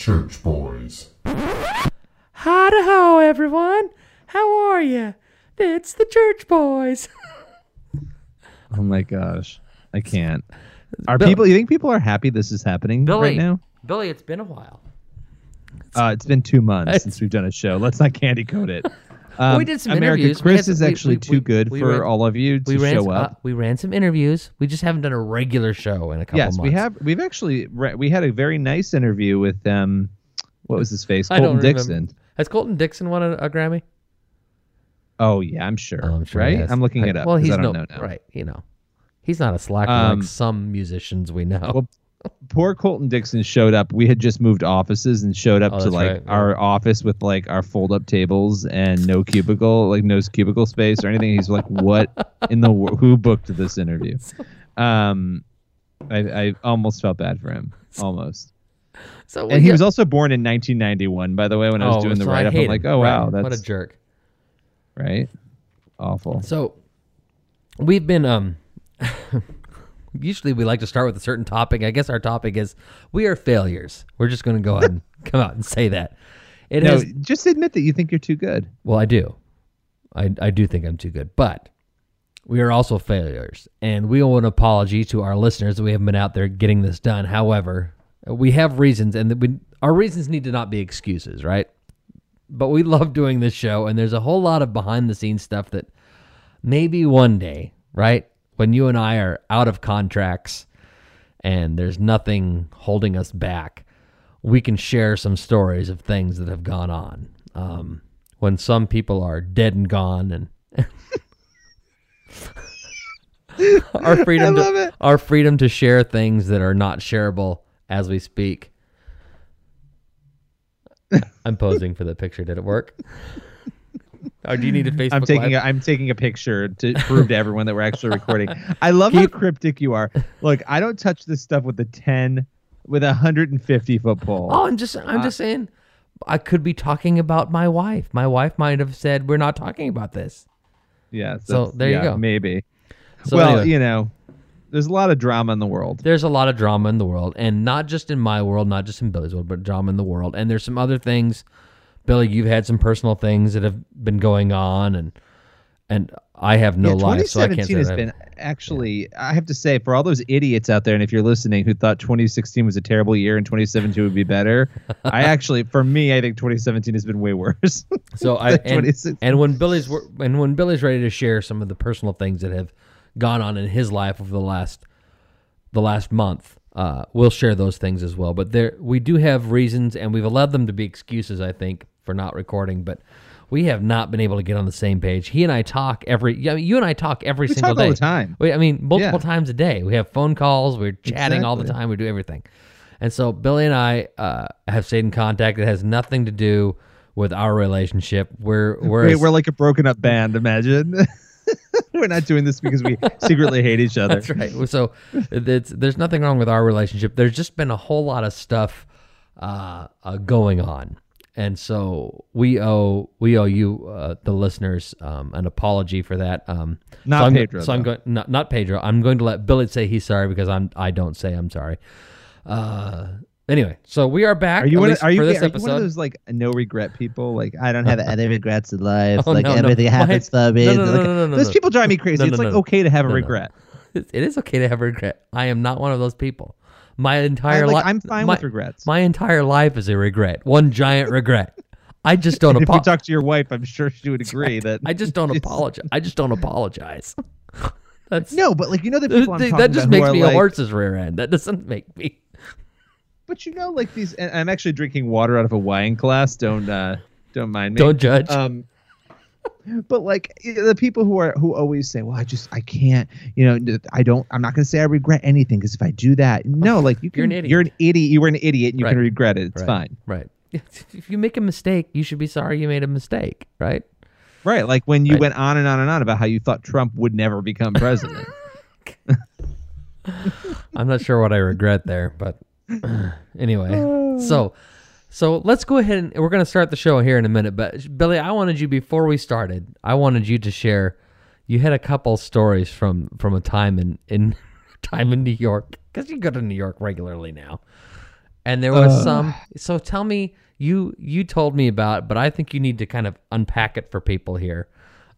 Church Boys. Howdy ho, everyone. How are you? It's the Church Boys. Oh my gosh, I can't. Are Bill- people? You think people are happy this is happening Billy, right now? Billy, it's been a while. Uh, it's been two months It's- since we've done a show. Let's not candy coat it. Um, we did some America, interviews. Chris is actually we- too we- good we for ran- all of you to show uh, up. we ran some interviews. We just haven't done a regular show in a couple yes, months. we have. We've actually re- we had a very nice interview with um, what was his face? I don't Colton remember. Dixon. Has Colton Dixon won a, a Grammy? Oh yeah, I'm sure. Oh, I'm sure. right? I'm looking I- it up. Well, he's I don't no know now. right. You know, he's not a slacker Um, like some musicians we know. Well, poor Colton Dixon showed up. We had just moved offices and showed up Oh, to like right, our office with like our fold up tables and no cubicle, like no cubicle space or anything. He's like, "What in the who booked this interview?" Um, I, I almost felt bad for him, almost. so And he was also born in 1991, by the way. When I was oh, doing the so I write up, I'm like. "Oh Right. wow, that's what a jerk." right, awful." So we've been um usually we like to start with a certain topic. I guess our topic is we are failures. We're just going to go ahead and come out and say that. It No, has just admit that you think you're too good. well, I do. I I do think I'm too good, but we are also failures, and we owe an apology to our listeners that we haven't been out there getting this done. However, we have reasons, and we, our reasons need to not be excuses, right? But we love doing this show, and there's a whole lot of behind the scenes stuff that maybe one day, right, when you and I are out of contracts and there's nothing holding us back, we can share some stories of things that have gone on. Um, when some people are dead and gone, and our freedom to, it. our freedom to share things that are not shareable as we speak. I'm posing for the picture. Did it work? Or do you need a Facebook? I'm taking Live? a, I'm taking a picture to prove to everyone that we're actually recording. I love how cryptic you are. Look, I don't touch this stuff with a 10 with a 150 foot pole. Oh, I'm just I'm just saying I could be talking about my wife. My wife might have said we're not talking about this. yeah. so that's- there you go. Maybe. So well, anyway, you know, there's a lot of drama in the world. there's a lot of drama in the world and not just in my world, not just in Billy's world, but drama in the world. And there's some other things Billy, you've had some personal things that have been going on and and I have no yeah, life, so I can't 2017 say has been actually. I have to say, for all those idiots out there, and if you're listening who thought 2016 was a terrible year and 2017 would be better, I actually, for me, I think 2017 has been way worse. So I and, and when Billy's and when Billy's ready to share some of the personal things that have gone on in his life over the last the last month, uh, we'll share those things as well. But there we do have reasons, and we've allowed them to be excuses, I think, for not recording. But we have not been able to get on the same page. He and I talk every. Yeah, I mean, you and I talk every We single talk all day. the time. We, I mean, multiple Yeah. times a day. We have phone calls. We're chatting all the time. We do everything. And so Billy and I uh, have stayed in contact. It has nothing to do with our relationship. We're we're Wait, we're like a broken up band. Imagine. we're not doing this because we secretly hate each other. That's right. So it's, there's nothing wrong with our relationship. There's just been a whole lot of stuff uh, uh, going on, and so we owe we owe you uh, the listeners um, an apology for that. Um, Not so I'm, Pedro, So I'm going not not Pedro. I'm going to let Billy say he's sorry because I'm I don't say I'm sorry. Uh, anyway, so we are back. Are you one? Are you, for this are you episode? one of those like no regret people? Like I don't have any regrets in life. Oh, like no, no. everything My- happens for me. no, no, no, Like, no, no, no, those no. people drive me crazy. No, it's like no. okay to have a No, no. regret. It is okay to have a regret. I am not one of those people. My entire like, life, I'm fine my, with regrets. My entire life is a regret, one giant regret. I just don't if you talk to your wife, I'm sure she would agree that. I just don't apologize. I just don't apologize. That's No, but like you know the that, people talking that just makes me like, a horse's rear end. That doesn't make me. But you know, like these. And I'm actually drinking water out of a wine glass. Don't uh, don't mind me. Don't judge. Um, but like the people who are who always say, "Well, I just I can't," you know, I don't. I'm not going to say I regret anything because if I do that, no, like you You're an idiot. You're an idiot. You were an idiot, and you Right. can regret it. It's right, fine. Right. If you make a mistake, you should be sorry you made a mistake. Right. Right. Like when you Right. went on and on and on about how you thought Trump would never become president. I'm not sure what I regret there, but anyway. So, so let's go ahead and we're going to start the show here in a minute. But Billy, I wanted you before we started. I wanted you to share. You had a couple stories from from a time in in time in New York because you go to New York regularly now, and there was Ugh. some. So tell me, you you told me about, but I think you need to kind of unpack it for people here.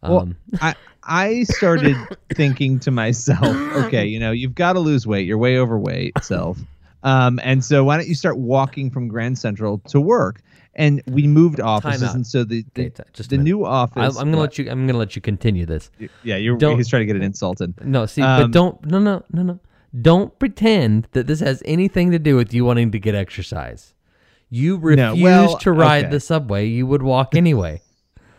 Well, Um, I I started thinking to myself, okay, you know, you've got to lose weight. You're way overweight, self. Um, and so why don't you start walking from Grand Central to work? And we moved offices, and so the the, okay, just the new office. I'm gonna what? let you. I'm gonna let you continue this. Yeah, you're. Don't- he's trying to get it insulted. No, see, but Um, don't. No, no, no, no. Don't pretend that this has anything to do with you wanting to get exercise. You refuse well, to ride okay. the subway. You would walk anyway.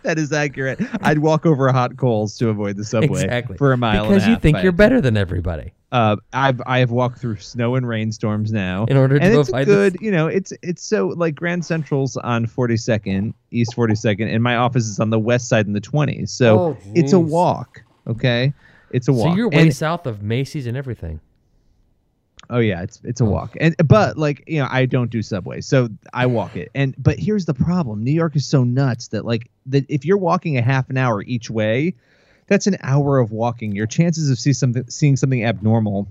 That is accurate. I'd walk over hot coals to avoid the subway exactly. for a mile because you think you're better than everybody. Uh, I've I have walked through snow and rainstorms now, In order to and it's avoid the- good. You know, it's it's so like Grand Central's on 42nd, East 42nd, and my office is on the west side in the 20s. So Oh, it's a walk. Okay, it's a walk. So you're way And- south of Macy's and everything. Oh yeah, it's it's a walk. And but like, you know, I don't do subway. So I walk it. And but here's the problem. New York is so nuts that like that if you're walking a half an hour each way, that's an hour of walking. Your chances of see something seeing something abnormal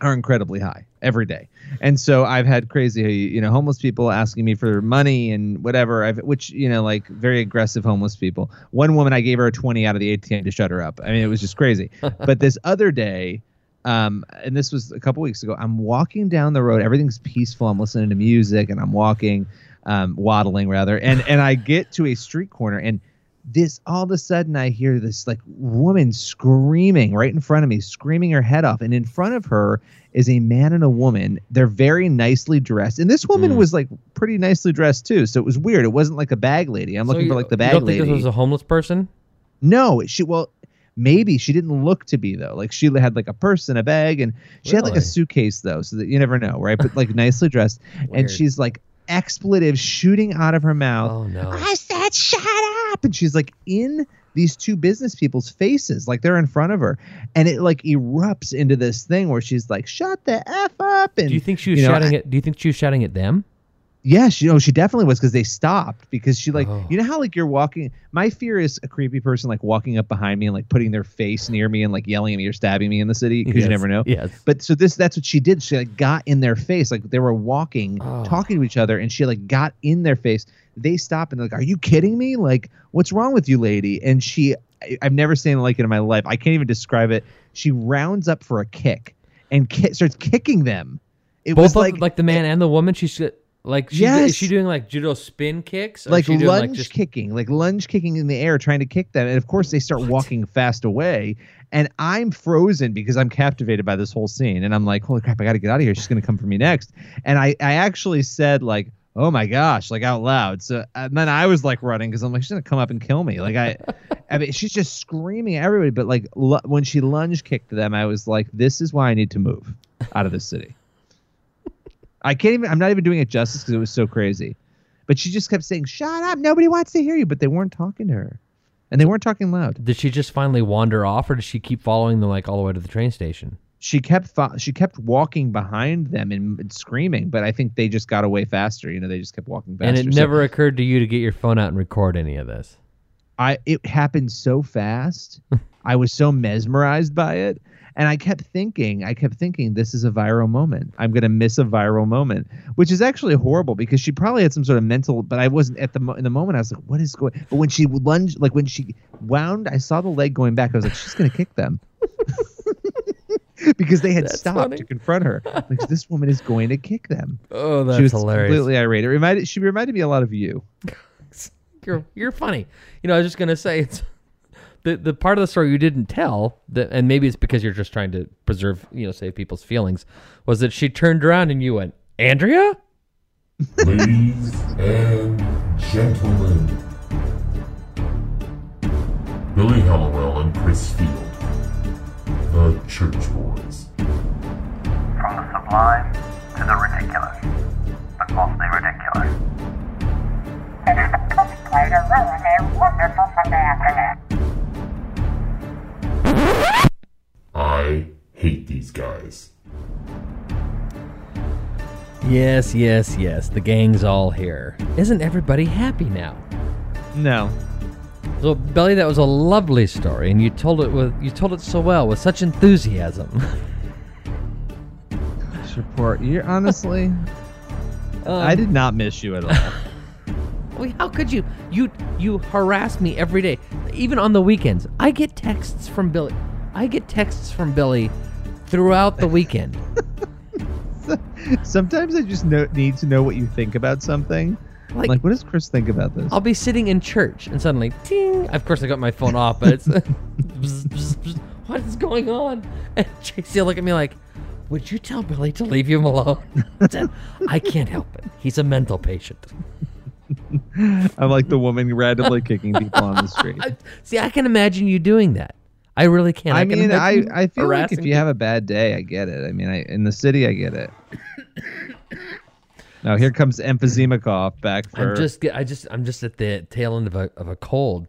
are incredibly high every day. And so I've had crazy, you know, homeless people asking me for money and whatever. I've which, you know, like very aggressive homeless people. One woman I gave her a 20 out of the ATM to shut her up. I mean, it was just crazy. but this other day, um, and this was a couple weeks ago. I'm walking down the road. Everything's peaceful. I'm listening to music and I'm walking, um, waddling rather. And and I get to a street corner and this all of a sudden I hear this like woman screaming right in front of me, screaming her head off. And in front of her is a man and a woman. They're very nicely dressed. And this woman Mm. was like pretty nicely dressed too. So it was weird. It wasn't like a bag lady. I'm So looking you- for like the you bag don't lady. think this was a homeless person? No, she well, maybe she didn't look to be though. Like she had like a purse and a bag, and she had like a suitcase though, so that you never know, right? But like nicely dressed, and she's like expletives shooting out of her mouth. Oh no. I said, shut up, and she's like in these two business people's faces, like they're in front of her, and it like erupts into this thing where she's like, shut the f up, and Do you think she was you know, shouting I- at? Do you think she was shouting at them? Yeah, she know she definitely was because they stopped because she like Oh. you know how like you're walking. My fear is a creepy person like walking up behind me and like putting their face near me and like yelling at me or stabbing me in the city because Yes. you never know. Yes. But so this that's what she did. She like got in their face like they were walking, Oh. talking to each other, and she like got in their face. They stop and they're like, "Are you kidding me? Like, what's wrong with you, lady?" And she, I, I've never seen it like it in my life. I can't even describe it. She rounds up for a kick and ki- starts kicking them. It Both was like like, the man and the woman. She's like she, is she doing like judo spin kicks? Like doing, lunge like just kicking, like lunge kicking in the air, trying to kick them. And of course, they start walking fast away. And I'm frozen because I'm captivated by this whole scene. And I'm like, holy crap, I got to get out of here. She's going to come for me next. And I, I actually said, like, oh my gosh, like out loud. So and then I was like running because I'm like, she's going to come up and kill me. Like, I, I mean, she's just screaming at everybody. But like, lu- when she lunge kicked them, I was like, this is why I need to move out of this city. I can't even. I'm not even doing it justice because it was so crazy. But she just kept saying, "Shut up! Nobody wants to hear you." But they weren't talking to her, and they weren't talking loud. did she just finally wander off, or did she keep following them like all the way to the train station? She kept fo- she kept walking behind them and, and screaming. But I think they just got away faster. You know, they just kept walking faster. and it So never occurred to you to get your phone out and record any of this. I it happened so fast. I was so mesmerized by it. And I kept thinking, I kept thinking, this is a viral moment. I'm gonna miss a viral moment, which is actually horrible because she probably had some sort of mental. But I wasn't at the mo- in the moment. I was like, what is going? But when she lunged, like when she wound, I saw the leg going back. I was like, she's gonna kick them. because they had That's stopped funny. to confront her. Like this woman is going to kick them. Oh, that's she was hilarious. completely irate. It reminded she reminded me a lot of you. You're you're funny. You know, I was just gonna say it's the the part of the story you didn't tell that, and maybe it's because you're just trying to preserve, you know, save people's feelings, was that she turned around and you went, Andrea. Ladies and gentlemen, Billy Hallowell and Chris Field, the Church Boys. From the sublime to the ridiculous, but mostly ridiculous. It is the cosplay to ruin a wonderful Sunday afternoon. I hate these guys. Yes, yes, yes. The gang's all here. Isn't everybody happy now? No, So, Belly, that was a lovely story, and you told it with you told it so well with such enthusiasm. This report. You're honestly, um, I did not miss you at all. Well, how could you? You you harass me every day, even on the weekends. I get texts from Billy. I get texts from Billy throughout the weekend. Sometimes I just know, need to know what you think about something. Like- Like, what does Chris think about this? I'll be sitting in church and suddenly, ting. Of course, I got my phone off, but it's bzz, bzz, bzz. what is going on? And Tracy will look at me like, "Would you tell Billy to leave you alone?" I can't help it. He's a mental patient. I'm like the woman randomly kicking people on the street. See, I can imagine you doing that. I really can't. I, can mean, I, I feel like if you have a bad day, I get it. I mean, I, in the city, I get it. now here comes emphysema cough back for. I'm just, I just, I'm just at the tail end of a of a cold.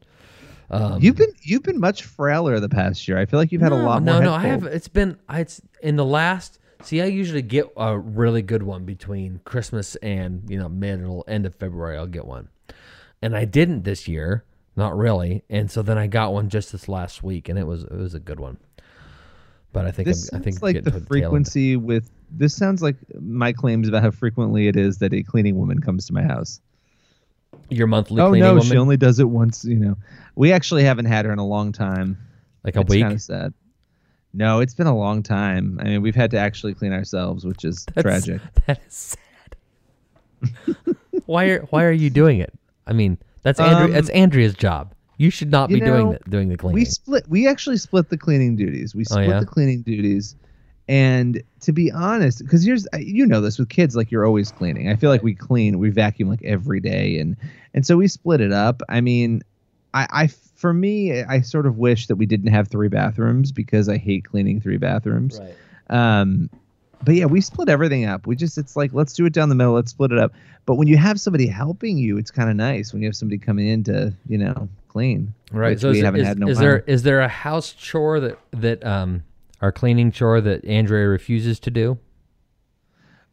Um, You've been you've been much frailer the past year. I feel like you've had a lot no, more. no. head I have. It's been. I- It's in the last. See, I usually get a really good one between Christmas and you know middle end of February. I'll get one, and I didn't this year. Not really. And so then I got one just this last week, and it was it was a good one. But I think This I'm, I think like the toward tail end. frequency with. This sounds like my claims about how frequently it is that a cleaning woman comes to my house. Your monthly oh cleaning no, woman, she only does it once. You know, we actually haven't had her in a long time. like a it's week. kind of sad. No, it's been a long time. I mean, we've had to actually clean ourselves, which is That's- tragic. That is sad. why are Why are you doing it? I mean, that's Andrea, Um, that's Andrea's job. You should not you be doing the, doing the cleaning. We split. We actually split the cleaning duties. We Oh, split yeah? the cleaning duties. And to be honest, because here's you know this with kids, like you're always cleaning. I feel like we clean, we vacuum like every day, and and so we split it up. I mean, I, I for me, I sort of wish that we didn't have three bathrooms because I hate cleaning three bathrooms. right. Um, but yeah, we split everything up. We just it's like let's do it down the middle. Let's split it up. But when you have somebody helping you, it's kind of nice when you have somebody coming in to you know clean. Right. So we is, haven't is, had a is there is there a house chore that that um our cleaning chore that Andrea refuses to do?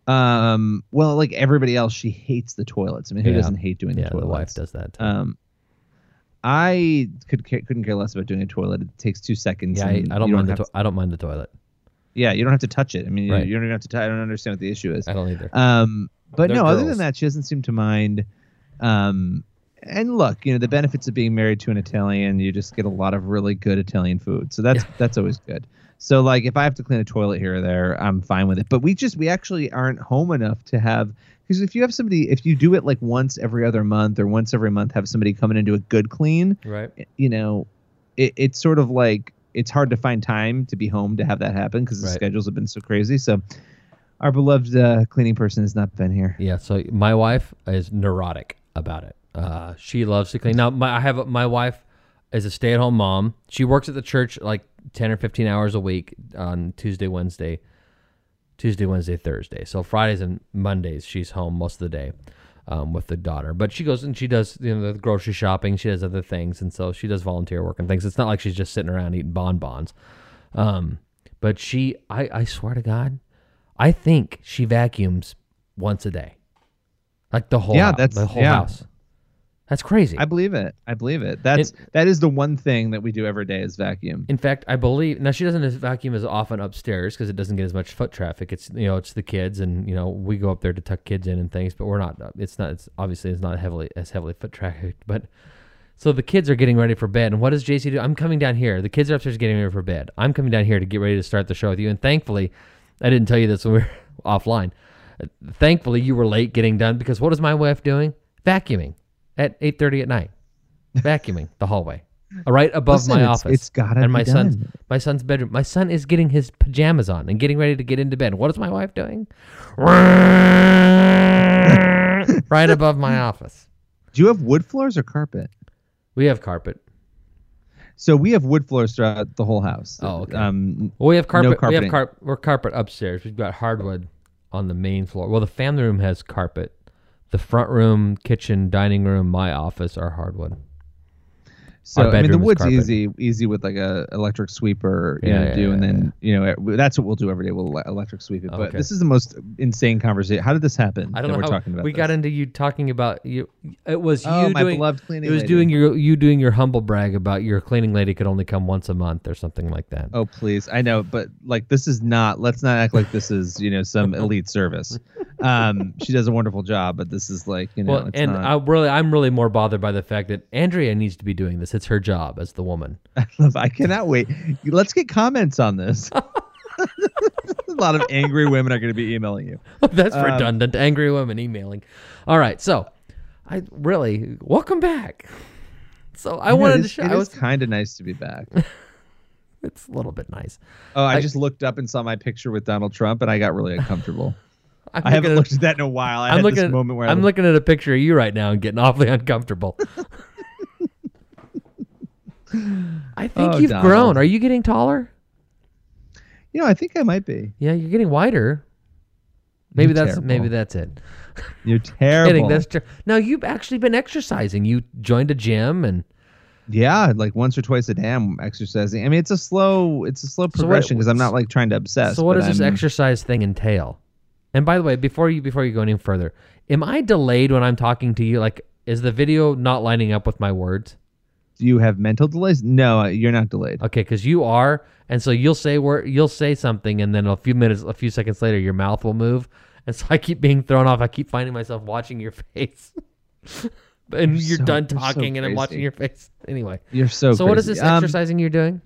Um, well, like everybody else, she hates the toilets. I mean, who Yeah. doesn't hate doing Yeah, the toilets? the wife does that. Too. Um, I could couldn't care less about doing a toilet. It takes two seconds. yeah, I, I don't mind the have to- I don't mind the toilet. Yeah, you don't have to touch it. I mean, you- Right. you, don't even have to. T- I don't understand what the issue is. I don't either. Um, but They're no, other than that, she doesn't seem to mind. Um, and look, you know, the benefits of being married to an Italian, you just get a lot of really good Italian food. So that's that's always good. So like, if I have to clean a toilet here or there, I'm fine with it. But we just we actually aren't home enough to have because if you have somebody, if you do it like once every other month or once every month, have somebody come in and do a good clean, right. you know, it, it's sort of like it's hard to find time to be home to have that happen because the Right. schedules have been so crazy. So our beloved uh, cleaning person has not been here. Yeah. So my wife is neurotic about it. Uh, she loves to clean. Now, my I have my wife is a stay at home mom. She works at the church like ten or fifteen hours a week on Tuesday, Wednesday, Tuesday, Wednesday, Thursday. So Fridays and Mondays she's home most of the day um, with the daughter. But she goes and she does you know the grocery shopping. She does other things, and so she does volunteer work and things. It's not like she's just sitting around eating bonbons. Um, but she, I, I swear to God, I think she vacuums once a day, like the whole Yeah, house, that's- the whole yeah. house. That's crazy. I believe it. I believe it. That's that is the one thing that we do every day is vacuum. In fact, I believe now she doesn't vacuum as often upstairs because it doesn't get as much foot traffic. It's you know it's the kids and you know we go up there to tuck kids in and things, but we're not. It's not. It's obviously it's not heavily as heavily foot trafficked. But so the kids are getting ready for bed, and what does JC do? I'm coming down here. The kids are upstairs getting ready for bed. I'm coming down here to get ready to start the show with you. And thankfully, I didn't tell you this when we were offline. Thankfully, you were late getting done because what is my wife doing? Vacuuming at 8:30 at night. Vacuuming the hallway, right above Listen, my it's- office. it's gotta and be my son's done. my son's bedroom. My son is getting his pajamas on and getting ready to get into bed. What is my wife doing? right above my office. Do you have wood floors or carpet? We have carpet. So we have wood floors throughout the whole house. Oh, okay. Um, Well, we have carpet. we have carpet. We're carpet upstairs. We've got hardwood on the main floor. Well, the family room has carpet. The front room, kitchen, dining room, my office are hardwood. So I mean, the wood's carpet. easy, easy with like a electric sweeper, you Yeah, know, yeah, do, and yeah, then you know that's what we'll do every day. We'll electric sweep it. But Okay. this is the most insane conversation. How did this happen? I don't that know. We're how- talking about. we this? got into you talking about you. It was Oh, you my doing. beloved cleaning It was lady. doing your you doing your humble brag about your cleaning lady could only come once a month or something like that. Oh please, I know, but like this is not. Let's not act like this is you know some elite service. Um, she does a wonderful job, but this is like you know. well, it's and not, I really, I'm really more bothered by the fact that Andrea needs to be doing this. It's her job as the woman. I love. I cannot wait. Let's get comments on this. a lot of angry women are going to be emailing you. That's Um, redundant. Angry women emailing. All right, so I really welcome back. So I wanted to show. It I was. kind of nice to be back. It's a little bit nice. Oh, I, I- just looked up and saw my picture with Donald Trump, and I got really uncomfortable. I'm I haven't looking looked at that in a while. I I'm had looking. this At, moment where I I'm looking at a picture of you right now and getting awfully uncomfortable. I think Oh, you've Donald. grown. Are you getting taller? You know, I think I might be. Yeah, you're getting wider. Maybe You're that's maybe that's it. You're terrible. Kidding. That's ter- no. You've actually been exercising. You joined a gym and yeah, like once or twice a day I'm exercising. I mean, it's a slow, it's a slow progression because I'm not like trying to obsess. so what does this I'm- exercise thing entail? And by the way, before you before you go any further, am I delayed when I'm talking to you? Like, is the video not lining up with my words? Do you have mental delays? No, you're not delayed. Okay, because you are, and so you'll say where you'll say something, and then a few minutes, a few seconds later, your mouth will move, and so I keep being thrown off. I keep finding myself watching your face, and you're, You're so- done you're so talking, and I'm watching your face. Anyway, You're so. so what is crazy. this Um, exercising you're doing?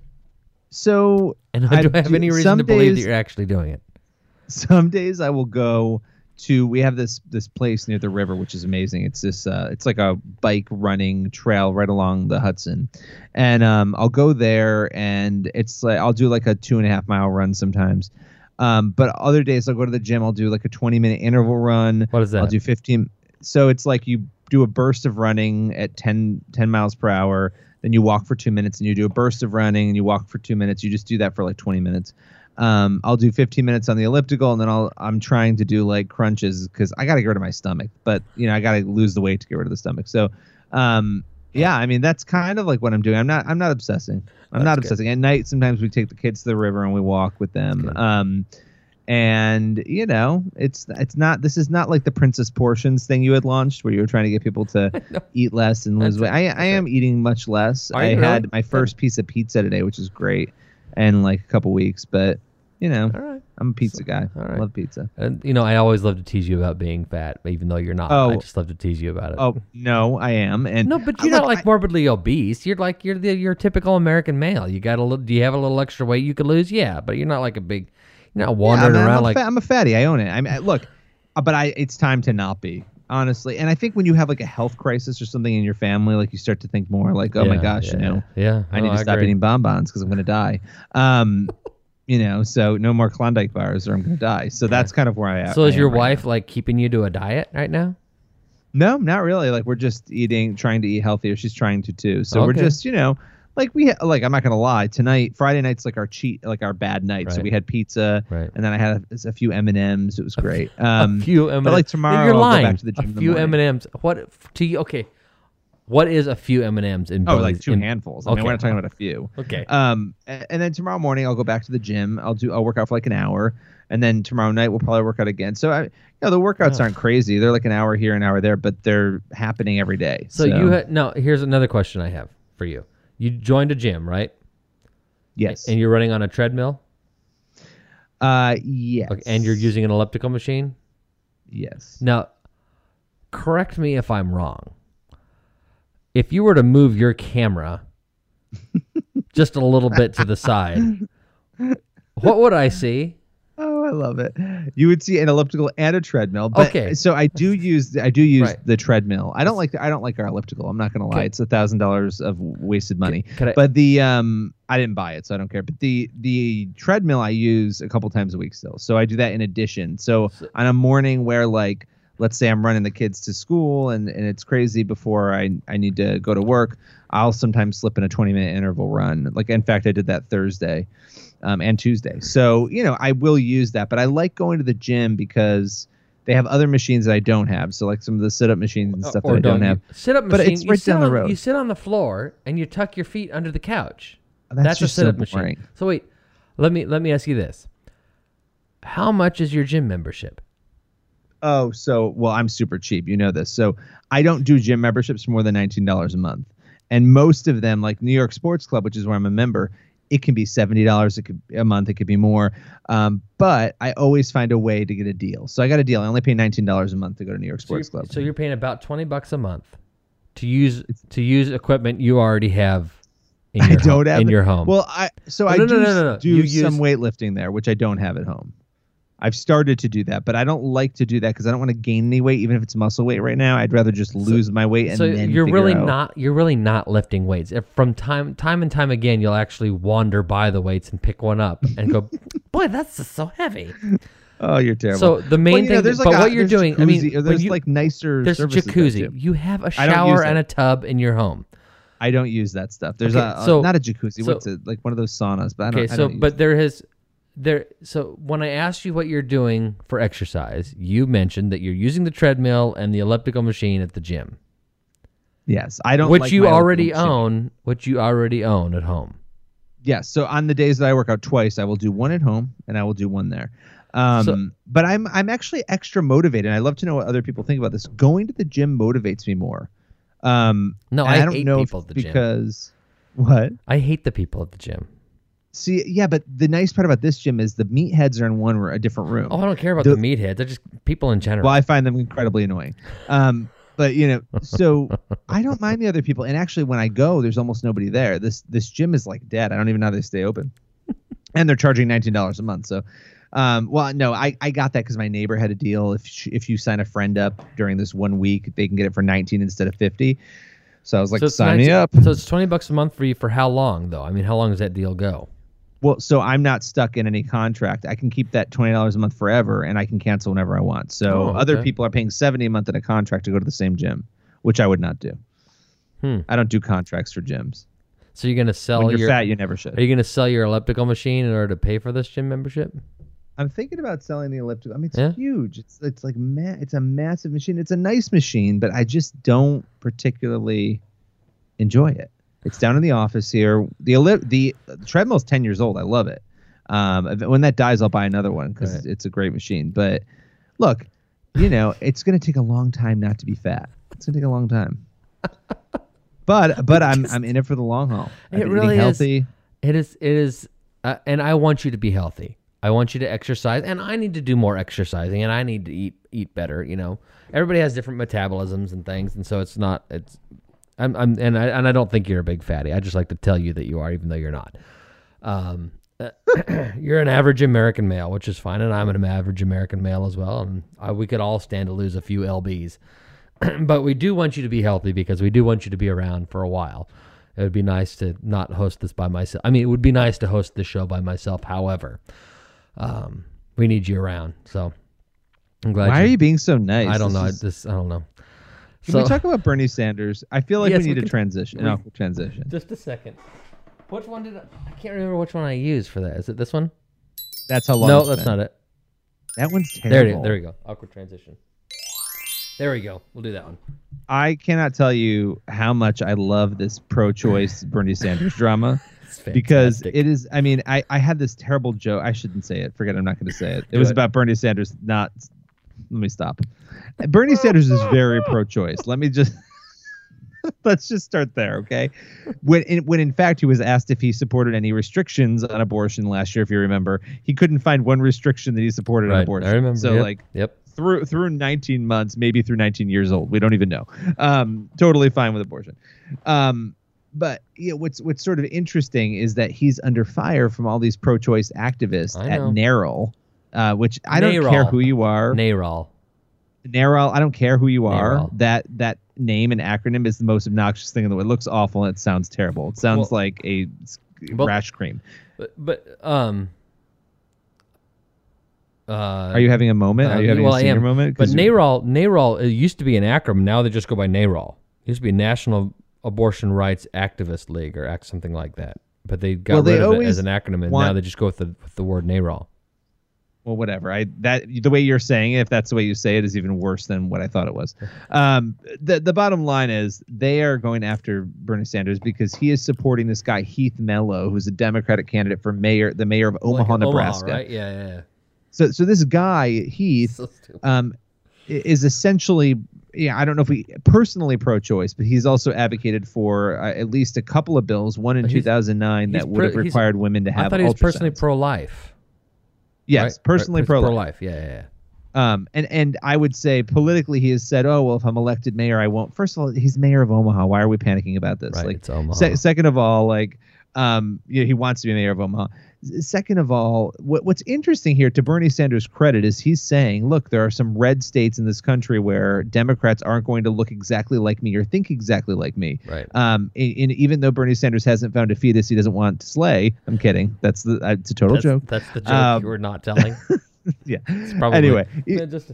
So And I do I have do- any reason to believe that you're actually doing it? some days I will go to we have this this place near the river which is amazing. It's this uh it's like a bike running trail right along the Hudson. And um I'll go there and it's like I'll do like a two and a half mile run sometimes. Um but other days I'll go to the gym, I'll do like a twenty minute interval run. What is that? I'll do 15 so it's like you do a burst of running at 10 10 miles per hour then you walk for two minutes and you do a burst of running and you walk for two minutes you just do that for like 20 minutes um, I'll do 15 minutes on the elliptical and then I'll I'm trying to do like crunches because I got to get rid of my stomach but you know I got to lose the weight to get rid of the stomach. So um, yeah I mean that's kind of like what I'm doing. I'm not I'm not obsessing. I'm not That's good. obsessing. At night sometimes we take the kids to the river and we walk with them. um, and you know it's it's not this is not like the princess portions thing you had launched where you were trying to get people to know. eat less and lose weight. I, I am eating much less. I had really? my first piece of pizza today which is great in like a couple weeks but you know All right. I'm a pizza guy all right. love pizza And you know, I always love to tease you about being fat, even though you're not. Oh. I just love to tease you about it. oh no I am and No, but you're not look, like I- morbidly obese. You're like you're the your typical American male. You got a little. Do you have a little extra weight you could lose? Yeah, but you're not like a big. You're not yeah, wandering I'm, I'm around a like. fa- I'm a fatty I own it I mean look uh, but I it's time to not be honestly and I think when you have like a health crisis or something in your family like you start to think more like oh my gosh yeah, you know Yeah, I no, need to stop agree. eating bonbons because I'm going to die. Um, you know, so no more Klondike bars or I'm going to die. So that's kind of where I am. So is your right wife like keeping you to a diet right now? No, not really. Like we're just eating, trying to eat healthier. She's trying to too. So we're just, you know, like we ha- like I'm not going to lie. Tonight, Friday night's like our cheat, like our bad night. So we had pizza, Right. and then I had a, a few M and M's. It was great. Um, a few M&Ms. but like tomorrow, you're I'll lying. go back to the gym. a few. M and M's. What to you? Okay, what is a few M and M's in? Oh, like two in- handfuls. I mean, Okay. we're not talking about a few. Okay. Um, and then tomorrow morning I'll go back to the gym. I'll do I'll work out for like an hour, and then tomorrow night we'll probably work out again. So I, you know, the workouts aren't crazy. They're like an hour here, an hour there, but they're happening every day. so you had now. Here's another question I have for you. You joined a gym, right? yes, And you're running on a treadmill, uh, yes, Okay, and you're using an elliptical machine. yes. Now, correct me if I'm wrong. If you were to move your camera just a little bit to the side, what would I see? Oh, I love it. You would see an elliptical and a treadmill. But, Okay. So I do use I do use Right. the treadmill. I don't like I don't like our elliptical. I'm not gonna lie. Okay. It's a thousand dollars of wasted money. I- But the um I didn't buy it, so I don't care. But the the treadmill I use a couple times a week still. So I do that in addition. So on a morning where like let's say I'm running the kids to school and, and it's crazy before I, I need to go to work, I'll sometimes slip in a 20 minute interval run. Like in fact I did that Thursday um, and Tuesday. So, you know, I will use that, but I like going to the gym because They have other machines that I don't have. So like some of the sit up machines and stuff that I don't you- have. Sit up But it's you right sit down the on, road. You sit on the floor and you tuck your feet under the couch. That's a just so sit up machine. So wait, let me let me ask you this: How much is your gym membership? Oh, so well, I'm super cheap. You know this. So I don't do gym memberships for more than nineteen dollars a month, and most of them, like New York Sports Club, which is where I'm a member, it can be seventy dollars. It could a month. It could be more. Um, but I always find a way to get a deal. So I got a deal. I only pay nineteen dollars a month to go to New York So Sports Club. so you're paying about twenty bucks a month to use to use equipment you already have. In I your don't home, have in it. your home. Well, I so Oh, I no, do no, no. do You some use- weightlifting there, which I don't have at home. I've started to do that, but I don't like to do that because I don't want to gain any weight, even if it's muscle weight right now. I'd rather just lose my weight and so you're really out- not you're really not lifting weights. If from time time and time again, you'll actually wander by the weights and pick one up and go, "Boy, that's just so heavy." Oh, you're terrible. So the main Well, you know, thing, there's but like a- what you're doing, I mean, jacuzzi- or when there's you- like nicer. there's jacuzzi. You have a shower and a tub in your home. I don't use that stuff. There's Okay, a, so- not a jacuzzi. so- What's it like? One of those saunas. But I don't. Okay, I so don't but there has there so when I asked you what you're doing for exercise, you mentioned that you're using the treadmill and the elliptical machine at the gym, yes, I don't. which like you already own, which you already own at home. Yes. So on the days that I work out twice, I will do one at home and I will do one there. Um, So- but I'm I'm actually extra motivated. I love to know what other people think about this. Going to the gym motivates me more. Um, No, and I don't hate know people at the it's gym. because what? I hate the people at the gym. See, yeah, but the nice part about this gym is the meatheads are in one a different room. Oh, I don't care about The- the, meatheads. They're just people in general. Well, I find them incredibly annoying. Um, but you know, so I don't mind the other people. And actually, when I go, there's almost nobody there. This this gym is like dead. I don't even know how they stay open. and they're charging nineteen dollars a month. So, um, well, no, I, I got that because my neighbor had a deal. If sh if you sign a friend up during this one week, they can get it for nineteen instead of fifty. So I was like, so sign me up. So it's twenty bucks a month for you for how long though? I mean, how long does that deal go? Well, so I'm not stuck in any contract. I can keep that twenty dollars a month forever, and I can cancel whenever I want. So Oh, other people are paying seventy a month in a contract to go to the same gym, which I would not do. Hmm. I don't do contracts for gyms. So you're gonna sell when you're your fat, you never should. Are you gonna sell your elliptical machine in order to pay for this gym membership? I'm thinking about selling the elliptical. I mean, it's Yeah? huge. It's it's like ma- it's a massive machine. It's a nice machine, but I just don't particularly enjoy it. It's down in the office here. The the, the treadmill's ten years old. I love it. Um, when that dies, I'll buy another one because Right. it's a great machine. But look, you know, it's gonna take a long time not to be fat. It's gonna take a long time. But but I'm I'm in it for the long haul. I've It really eating is. healthy. It is. It is. Uh, and I want you to be healthy. I want you to exercise, and I need to do more exercising, and I need to eat eat better. You know, everybody has different metabolisms and things, and so it's not. It's. I'm. I'm. And I. And I don't think you're a big fatty. I just like to tell you that you are, even though you're not. Um, you're an average American male, which is fine, and I'm an average American male as well, and I, we could all stand to lose a few lbs. but we do want you to be healthy because we do want you to be around for a while. It would be nice to not host this by myself. I mean, it would be nice to host this show by myself. However, um, we need you around. So I'm glad. Why are you being so nice? I don't This know. is- This I don't know. Can So we talk about Bernie Sanders? I feel like Yes, we we need can- a transition. we- No, transition. just a second. Which one did I? I can't remember which one I used for that. Is it this one? That's how long. No, that's been. not it. That one's terrible. There it is. There we go. Awkward transition. There we go. We'll do that one. I cannot tell you how much I love this pro-choice Bernie Sanders drama because it is. I mean, I I had this terrible joke. I shouldn't say it. Forget. it. I'm not going to say it. It was about Bernie Sanders. Not. Let me stop. Bernie Sanders is very pro-choice. Let me just. Let's just start there, okay? When in, when in fact he was asked if he supported any restrictions on abortion last year, if you remember, he couldn't find one restriction that he supported on abortion. I remember. So yep. like yep. through through 19 months, maybe through 19 years old. We don't even know. Um, totally fine with abortion. Um, but yeah, what's what's sort of interesting is that he's under fire from all these pro-choice activists at know. NARAL, uh, which I don't care who you are. NARAL. NARAL, I don't care who you are. NARAL. That that name and acronym is the most obnoxious thing in the world. It looks awful and it sounds terrible. It sounds Well- like a Well- rash cream. But, but um. Uh, Are you having a moment? Are you Uh, having well, a senior moment? But NARAL, NARAL it used to be an acronym. Now they just go by NARAL. It used to be National Abortion Rights Activist League or act something like that. But they got Well, they rid of it as an acronym, and now they just go with the with the word NARAL. Well, whatever. I that the way you're saying it, if that's the way you say it, is even worse than what I thought it was. Um, the the bottom line is they are going after Bernie Sanders because he is supporting this guy Heath Mello, who's a Democratic candidate for mayor, the mayor of Omaha, Like Nebraska. right? Yeah, yeah, yeah. So so this guy Heath um, is essentially yeah I don't know if we personally pro-choice, but he's also advocated for uh, at least a couple of bills. One in He's- 2009 he's that would have required women to have. I thought he was personally pro-life. Yes, right? personally Right, pro-life. pro-life. Yeah, yeah, yeah. Um, and and I would say politically, he has said, "Oh well, if I'm elected mayor, I won't." First of all, he's mayor of Omaha. Why are we panicking about this? Right, like, it's Omaha. se- second of all, like, um, you know, he wants to be mayor of Omaha. Second of all, what, what's interesting here, to Bernie Sanders' credit, is he's saying, "Look, there are some red states in this country where Democrats aren't going to look exactly like me or think exactly like me." Right. Um, and, and even though Bernie Sanders hasn't found a fetus he doesn't want to slay, I'm kidding. That's the uh, it's a total That's, joke. that's the joke Um, you were not telling. yeah. It's probably. Anyway, Yeah, just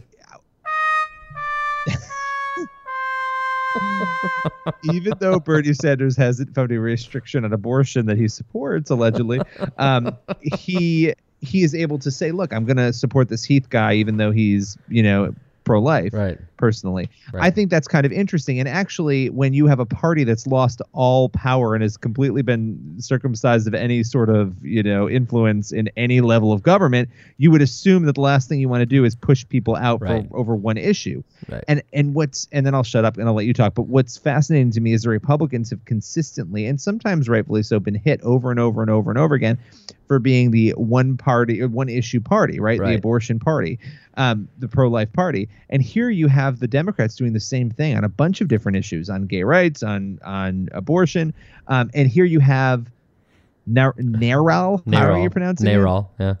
even though Bernie Sanders hasn't found a restriction on abortion that he supports, allegedly, um, he he is able to say, "Look, I'm going to support this Heath guy, even though he's you know pro-life." right. Personally, Right. I think that's kind of interesting. And actually, when you have a party that's lost all power and has completely been circumcised of any sort of you know influence in any level of government, you would assume that the last thing you want to do is push people out Right. for over one issue. Right. And and what's and then I'll shut up and I'll let you talk. But what's fascinating to me is the Republicans have consistently and sometimes rightfully so been hit over and over and over and over again for being the one party or one issue party, right? The abortion party, um, the pro life party. And here you have the Democrats doing the same thing on a bunch of different issues, on gay rights, on on abortion, um, and here you have. Nar- Naral, how are you pronouncing it? Naral, yeah.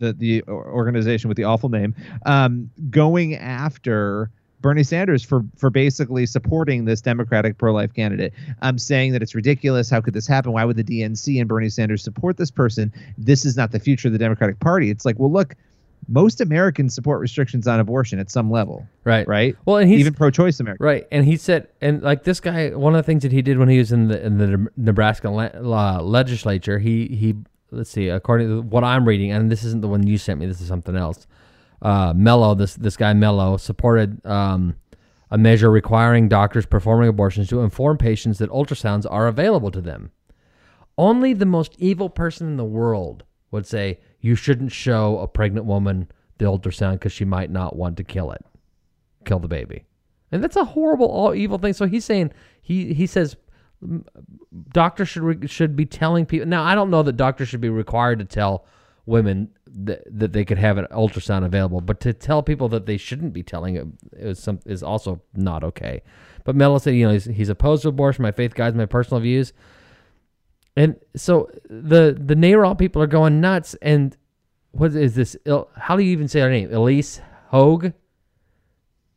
the the organization with the awful name, um, going after Bernie Sanders for for basically supporting this Democratic pro life candidate. I'm saying that it's ridiculous. How could this happen? Why would the DNC and Bernie Sanders support this person? This is not the future of the Democratic Party. It's like, well, look, most Americans support restrictions on abortion at some level, Right. right? Well, and he's Even pro-choice Americans. Right, and he said, and like this guy, one of the things that he did when he was in the in the Nebraska le- legislature, he he let's see, according to what I'm reading, and this isn't the one you sent me, this is something else. Uh, Mello, this this guy Mello supported um, a measure requiring doctors performing abortions to inform patients that ultrasounds are available to them. Only the most evil person in the world would say you shouldn't show a pregnant woman the ultrasound because she might not want to kill it, kill the baby, and that's a horrible, all evil thing. So he's saying he he says doctors should re- should be telling people. Now I don't know that doctors should be required to tell women that, that they could have an ultrasound available, but to tell people that they shouldn't be telling it is some is also not okay. But Mello said, you know, he's, he's opposed to abortion. My faith guides my personal views. And so the the NARAL people are going nuts. And what is this? How do you even say her name? Ilyse Hogue.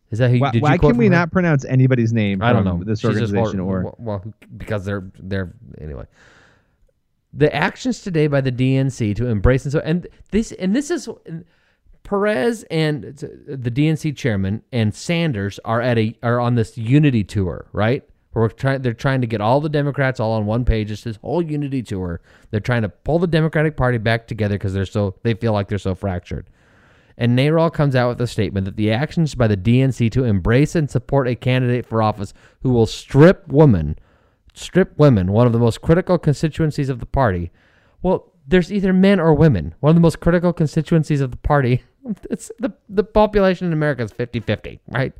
Is that who? Why, did you why can we her? not pronounce anybody's name? I don't know this She's organization hor- or well because they're they're anyway. The actions today by the DNC to embrace and so and this and this is Perez and the DNC chairman and Sanders are at a are on this unity tour, right? We're trying they're trying to get all the Democrats all on one page. It's this whole unity tour. They're trying to pull the Democratic Party back together because they're so they feel like they're so fractured. And NARAL comes out with a statement that the actions by the DNC to embrace and support a candidate for office who will strip women, strip women, one of the most critical constituencies of the party. Well, there's either men or women. One of the most critical constituencies of the party. It's the the population in America is 50-50, right?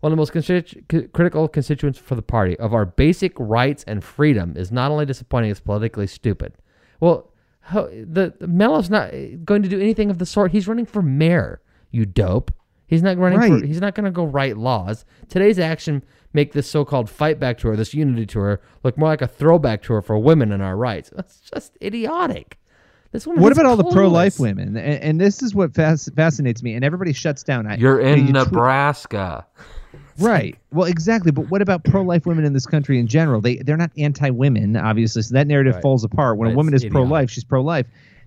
One of the most constitu- critical constituents for the party of our basic rights and freedom is not only disappointing, it's politically stupid. Well, how, the, the Mello's not eh, going to do anything of the sort. He's running for mayor. You dope. He's not running Right. for. He's not going to go write laws. Today's action make this so-called fight back tour, this unity tour, look more like a throwback tour for women and our rights. That's just idiotic. This woman. What is about all the pro-life women? And, and this is what fasc- fascinates me. And everybody shuts down. I, You're in you tweet- Right? Well, exactly. But what about pro-life women in this country in general? They they're not anti-women, obviously. So that narrative Right. falls apart. When a woman is pro-life, she's pro-life.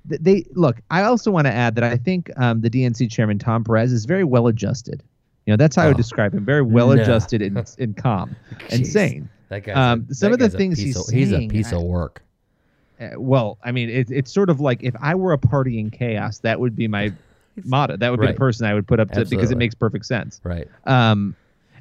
Th- They look. I also want to add that I think um, the DNC chairman Tom Perez is very well adjusted. You know, that's how I would Oh. describe him. Very well adjusted and, and calm and sane. That guy's Um, a, some that of the things he's of, he's a piece I- of work. Uh, well, I mean, it, it's sort of like if I were a party in chaos, that would be my motto. That would be Right. the person I would put up to because it makes perfect sense. Right. Um,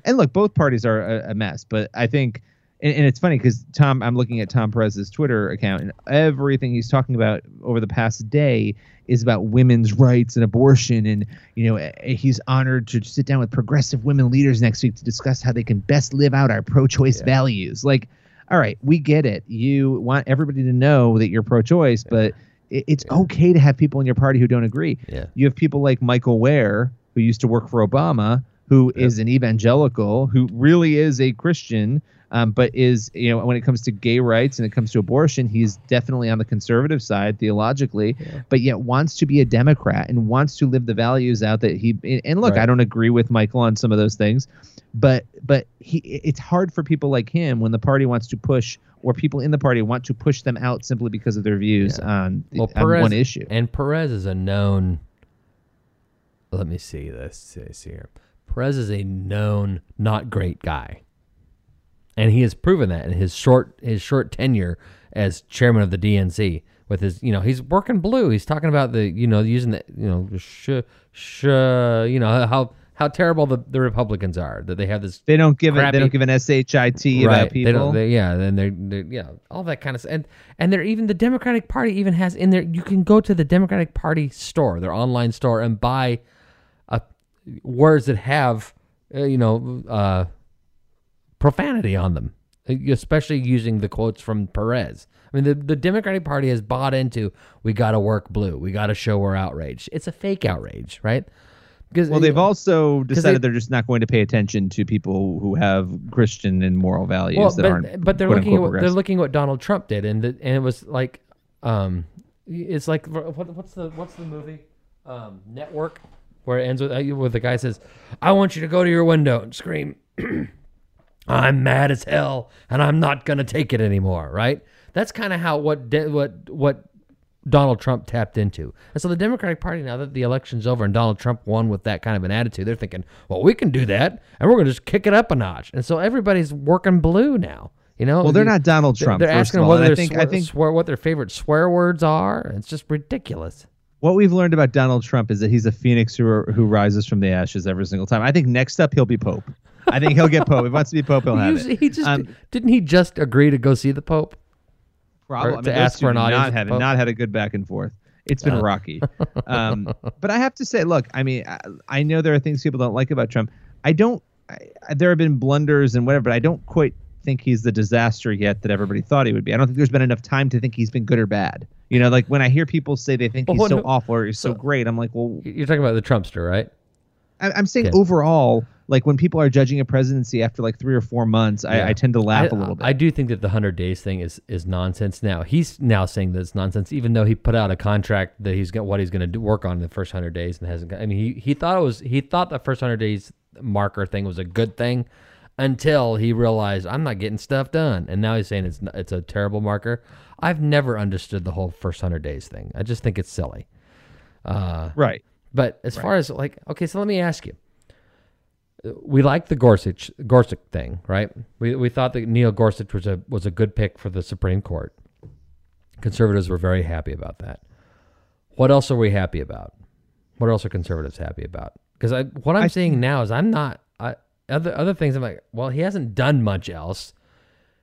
and look, both parties are a, a mess, but I think, and, and it's funny because Tom, I'm looking at Tom Perez's Twitter account, and everything he's talking about over the past day is about women's rights and abortion, and you know eh, he's honored to sit down with progressive women leaders next week to discuss how they can best live out our pro-choice values. Like, all right, we get it. You want everybody to know that you're pro-choice, but it, it's okay to have people in your party who don't agree. Yeah. You have people like Michael Wear, who used to work for Obama, who is an evangelical, who really is a Christian, um, but is, you know, when it comes to gay rights and it comes to abortion, he's definitely on the conservative side theologically, but yet wants to be a Democrat and wants to live the values out that he. And, look, Right. I don't agree with Michael on some of those things, but but he, it's hard for people like him when the party wants to push. Or people in the party want to push them out simply because of their views on, Well, on Perez one issue. and Perez is a known. Let me see this. See here. Perez is a known not great guy, and he has proven that in his short his short tenure as chairman of the DNC. With his, you know, he's working blue. He's talking about the, you know, using the, you know, sh, sh, you know, how how terrible the, the Republicans are that they have this They don't give it. crappy- They don't give an shit about people. They don't, they, yeah, and they're, they're yeah, all that kind of stuff. And and they're even the Democratic Party even has in there. You can go to the Democratic Party store, their online store, and buy words that have uh, you know uh, profanity on them, uh, especially using the quotes from Perez. I mean, the, the Democratic Party has bought into we got to work blue, we got to show we're outraged. It's a fake outrage, right? Because well, they've also decided they- they, are just not going to pay attention to people who have Christian and moral values well, that but, aren't. but they're looking at what, they're looking at what Donald Trump did, and the, and it was like, um, it's like what, what's the what's the movie, um, Network, where it ends with uh, where the guy says, "I want you to go to your window and scream." I'm mad as hell, and I'm not gonna take it anymore. Right? That's kind of how what de- what what Donald Trump tapped into. And so the Democratic Party, now that the election's over and Donald Trump won with that kind of an attitude, they're thinking, well, we can do that, and we're gonna just kick it up a notch. And so everybody's working blue now. You know? Well, they're not Donald Trump. They're asking whether I think I think swear what their favorite swear words are. It's just ridiculous. What we've learned about Donald Trump is that he's a phoenix who who rises from the ashes every single time. I think next up he'll be Pope. I think he'll get Pope. If he wants to be Pope, he'll have it. he just Um, didn't he just agree to go see the Pope? Probably. I mean, to ask for an audience Not had not had a good back and forth. It's been Uh. rocky. Um, but I have to say, look, I mean, I, I know there are things people don't like about Trump. I don't. I, I- there have been blunders and whatever, but I don't quite think he's the disaster yet that everybody thought he would be. I don't think there's been enough time to think he's been good or bad. You know, like when I hear people say they think Well, he's what- so awful or he's so so- great, I'm like, well, You're talking about the Trumpster, right? I, I'm saying Okay. overall, like when people are judging a presidency after like three or four months, Yeah. I, I tend to laugh I, a little bit. I do think that the hundred days thing is is nonsense. Now he's now saying that it's nonsense, even though he put out a contract that he's got what he's going to work on in the first hundred days and hasn't. got- I mean, he he thought it was he thought the first hundred days marker thing was a good thing until he realized I'm not getting stuff done, and now he's saying it's it's a terrible marker. I've never understood the whole first hundred days thing. I just think it's silly. Uh, right. but as far as like, okay, so let me ask you. We like the Gorsuch Gorsuch thing, right? We we thought that Neil Gorsuch was a was a good pick for the Supreme Court. Conservatives were very happy about that. What else are we happy about? What else are conservatives happy about? Because I what I'm I seeing now is I'm not I other other things I'm like, well, he hasn't done much else.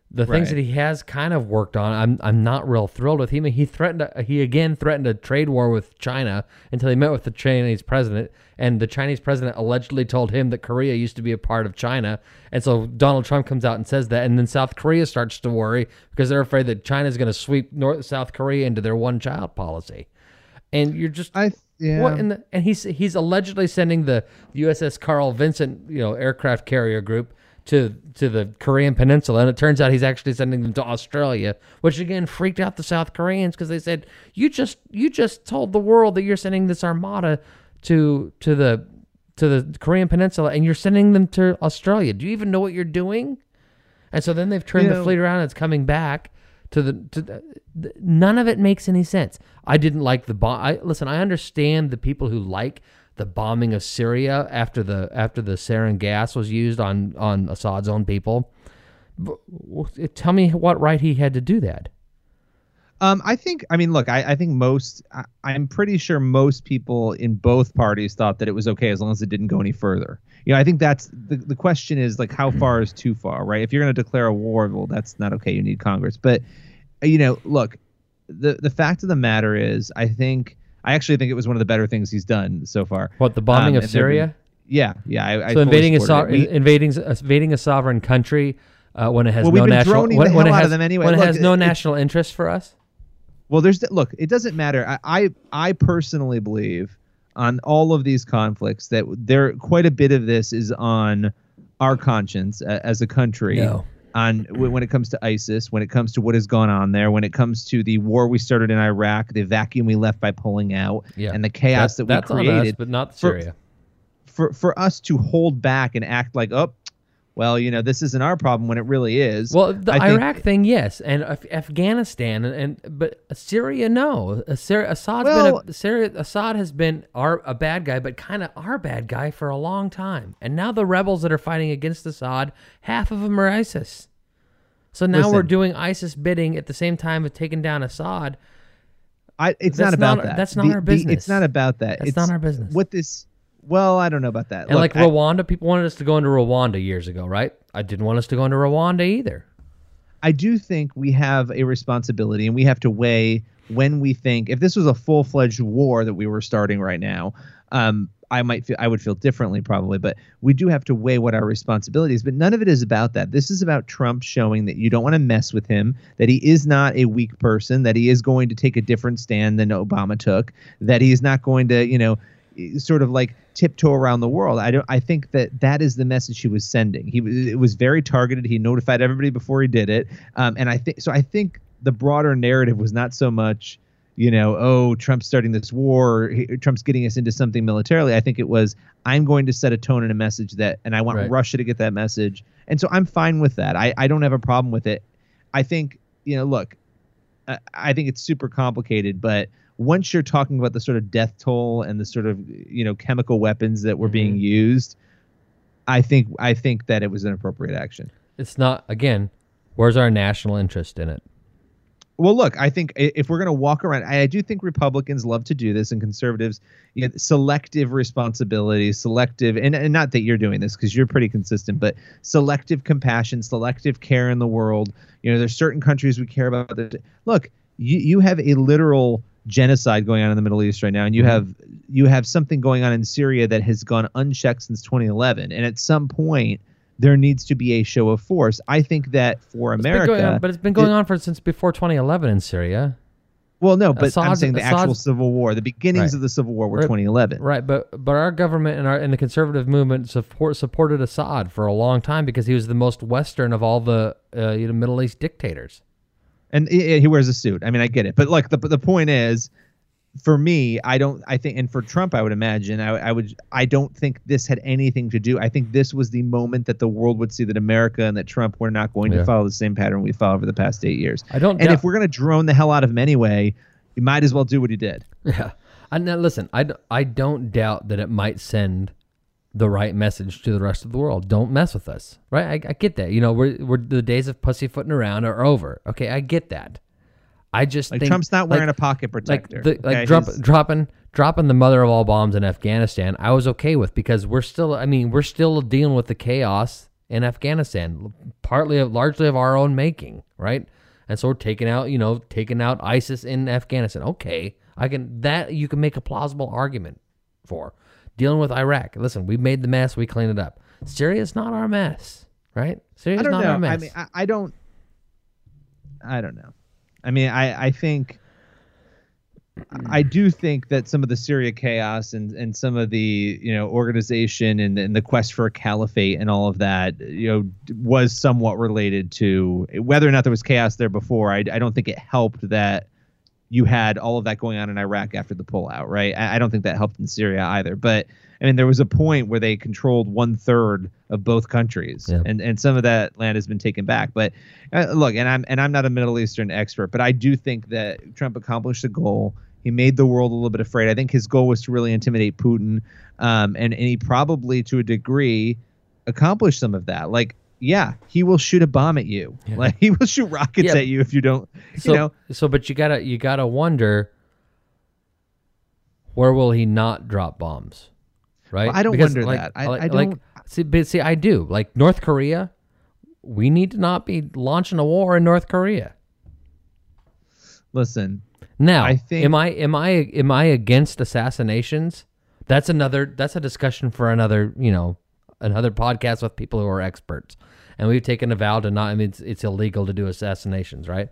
The things Right. that he has kind of worked on, I'm I'm not real thrilled with him. He threatened uh, he again threatened a trade war with China until he met with the Chinese president, and the Chinese president allegedly told him that Korea used to be a part of China, and so Donald Trump comes out and says that, and then South Korea starts to worry because they're afraid that China's going to sweep North South Korea into their one child policy, and you're just I yeah. what in the, and he's he's allegedly sending the USS Carl Vinson, you know, aircraft carrier group to to the Korean Peninsula, and it turns out he's actually sending them to Australia, which again freaked out the South Koreans because they said you just you just told the world that you're sending this armada to to the to the Korean Peninsula, and you're sending them to Australia. Do you even know what you're doing? And so then they've turned You the fleet around. And it's coming back to the to the, the- none of it makes any sense. I didn't like the bomb. I listen. I understand the people who like the bombing of Syria after the after the sarin gas was used on on Assad's own people. Tell me what right he had to do that. Um, I think. I mean, look. I, I think most. I, I'm pretty sure most people in both parties thought that it was okay as long as it didn't go any further. You know, I think that's the the question is like how far is too far, right? If you're going to declare a war, well, that's not okay. You need Congress. But you know, look. The the fact of the matter is, I think I actually think it was one of the better things he's done so far. What the bombing Um, of Syria? Yeah, yeah. I, I So invading a, so- We- invading invading a sovereign country uh, when it has Well, no national when, when it has anyway. when it Look, has no it- national interest for us. Well, there's look. It doesn't matter. I, I I personally believe on all of these conflicts that there quite a bit of this is on our conscience a, as a country. No. On when it comes to ISIS, when it comes to what has gone on there, when it comes to the war we started in Iraq, the vacuum we left by pulling out, Yeah. and the chaos That- that, that's we on us, created, but not For- Syria. for for us to hold back and act like, oh, well, you know, this isn't our problem when it really is. Well, the I think- Iraq thing, yes, and Af- Afghanistan, and, and but Syria, no. Syria, Assad's Well- been a, Syria. Assad has been our a bad guy, but kind of our bad guy for a long time. And now the rebels that are fighting against Assad, half of them are ISIS. So now we're doing ISIS bidding at the same time of taking down Assad. I, it's not about not- that. that's not The- our the- business. it's not about that. That's it's not our business. What this? Well, I don't know about that. And Look, like I- Rwanda, people wanted us to go into Rwanda years ago, right? I didn't want us to go into Rwanda either. I do think we have a responsibility and we have to weigh when we think if this was a full fledged war that we were starting right now, um, I might feel I would feel differently probably, but we do have to weigh what our responsibility is. But none of it is about that. This is about Trump showing that you don't want to mess with him, that he is not a weak person, that he is going to take a different stand than Obama took, that he is not going to, you know, sort of like tiptoe around the world. I don't. I think that that is the message he was sending. He was. It was very targeted. He notified everybody before he did it. Um, and I think so. I think the broader narrative was not so much, you know, oh, Trump's starting this war. He, Trump's getting us into something militarily. I think it was I'm going to set a tone and a message that, and I want Right. Russia to get that message. And so I'm fine with that. I I don't have a problem with it. I think you know, look, I, I think it's super complicated, but once you're talking about the sort of death toll and the sort of you know chemical weapons that were being mm-hmm. used, I think I think that it was an appropriate action. It's not again. Where's our national interest in it? Well, look, I think if we're going to walk around, I, I do think Republicans love to do this, and conservatives, you know, selective responsibility, selective, and, and not that you're doing this because you're pretty consistent, but selective compassion, selective care in the world. You know, there's certain countries we care about. That, look, you you have a literal genocide going on in the Middle East right now, and you have you have something going on in Syria that has gone unchecked since 2011, and at some point. There needs to be a show of force. I think that for America, going on- but it's been going on for since before 2011 in Syria. Well, no, but I'm saying the actual civil war, the beginnings Right. of the civil war were Right. 2011. Right, but but our government and our and the conservative movement support supported Assad for a long time because he was the most Western of all the uh, you know Middle East dictators. And i- i- he wears a suit. I mean, I get it, but like the the point is, for me, I don't. I think, and for Trump, I would imagine, I, I would. I don't think this had anything to do. I think this was the moment that the world would see that America and that Trump were not going Yeah. to follow the same pattern we followed over the past eight years. I don't And doubt- if we're gonna drone the hell out of him anyway, you might as well do what he did. Yeah. And now listen, I don't doubt that it might send the right message to the rest of the world. Don't mess with us. Right? I, I get that. You know, we're, we're the days of pussyfooting around are over. Okay, I get that. I just Like think Trump's not wearing like- a pocket like protector. the, like drop, dropping dropping the mother of all bombs in Afghanistan. I was okay with because we're still. I mean, we're still dealing with the chaos in Afghanistan, partly of largely of our own making, right? And so we're taking out, you know, taking out ISIS in Afghanistan. Okay, I can that you can make a plausible argument for dealing with Iraq. Listen, we made the mess, we cleaned it up. Syria's not our mess, right? Syria's I don't not know. our mess. I mean, I, I don't. I don't know. I mean, I I think. I do think that some of the Syria chaos and, and some of the you know organization and, and the quest for a caliphate and all of that you know was somewhat related to whether or not there was chaos there before. I, I don't think it helped that you had all of that going on in Iraq after the pullout, right? I, I don't think that helped in Syria either. But I mean, there was a point where they controlled one third of both countries, Yeah. and and some of that land has been taken back. But uh, look, and I'm and I'm not a Middle Eastern expert, but I do think that Trump accomplished the goal. He made the world a little bit afraid. I think his goal was to really intimidate Putin, um, and and he probably to a degree accomplished some of that. Like yeah, he will shoot a bomb at you. Like he will shoot rockets Yeah. at you if you don't. So, you know, so, but you gotta, you gotta wonder, where will he not drop bombs? Right? Well, I don't wonder that. I- like, I like- don't- see, but see, I do. Like North Korea, we need to not be launching a war in North Korea. listen, Now, I think- am I am I am I against assassinations? That's another that's a discussion for another, you know, another podcast with people who are experts. And we've taken a vow to not I mean it's, it's illegal to do assassinations, right?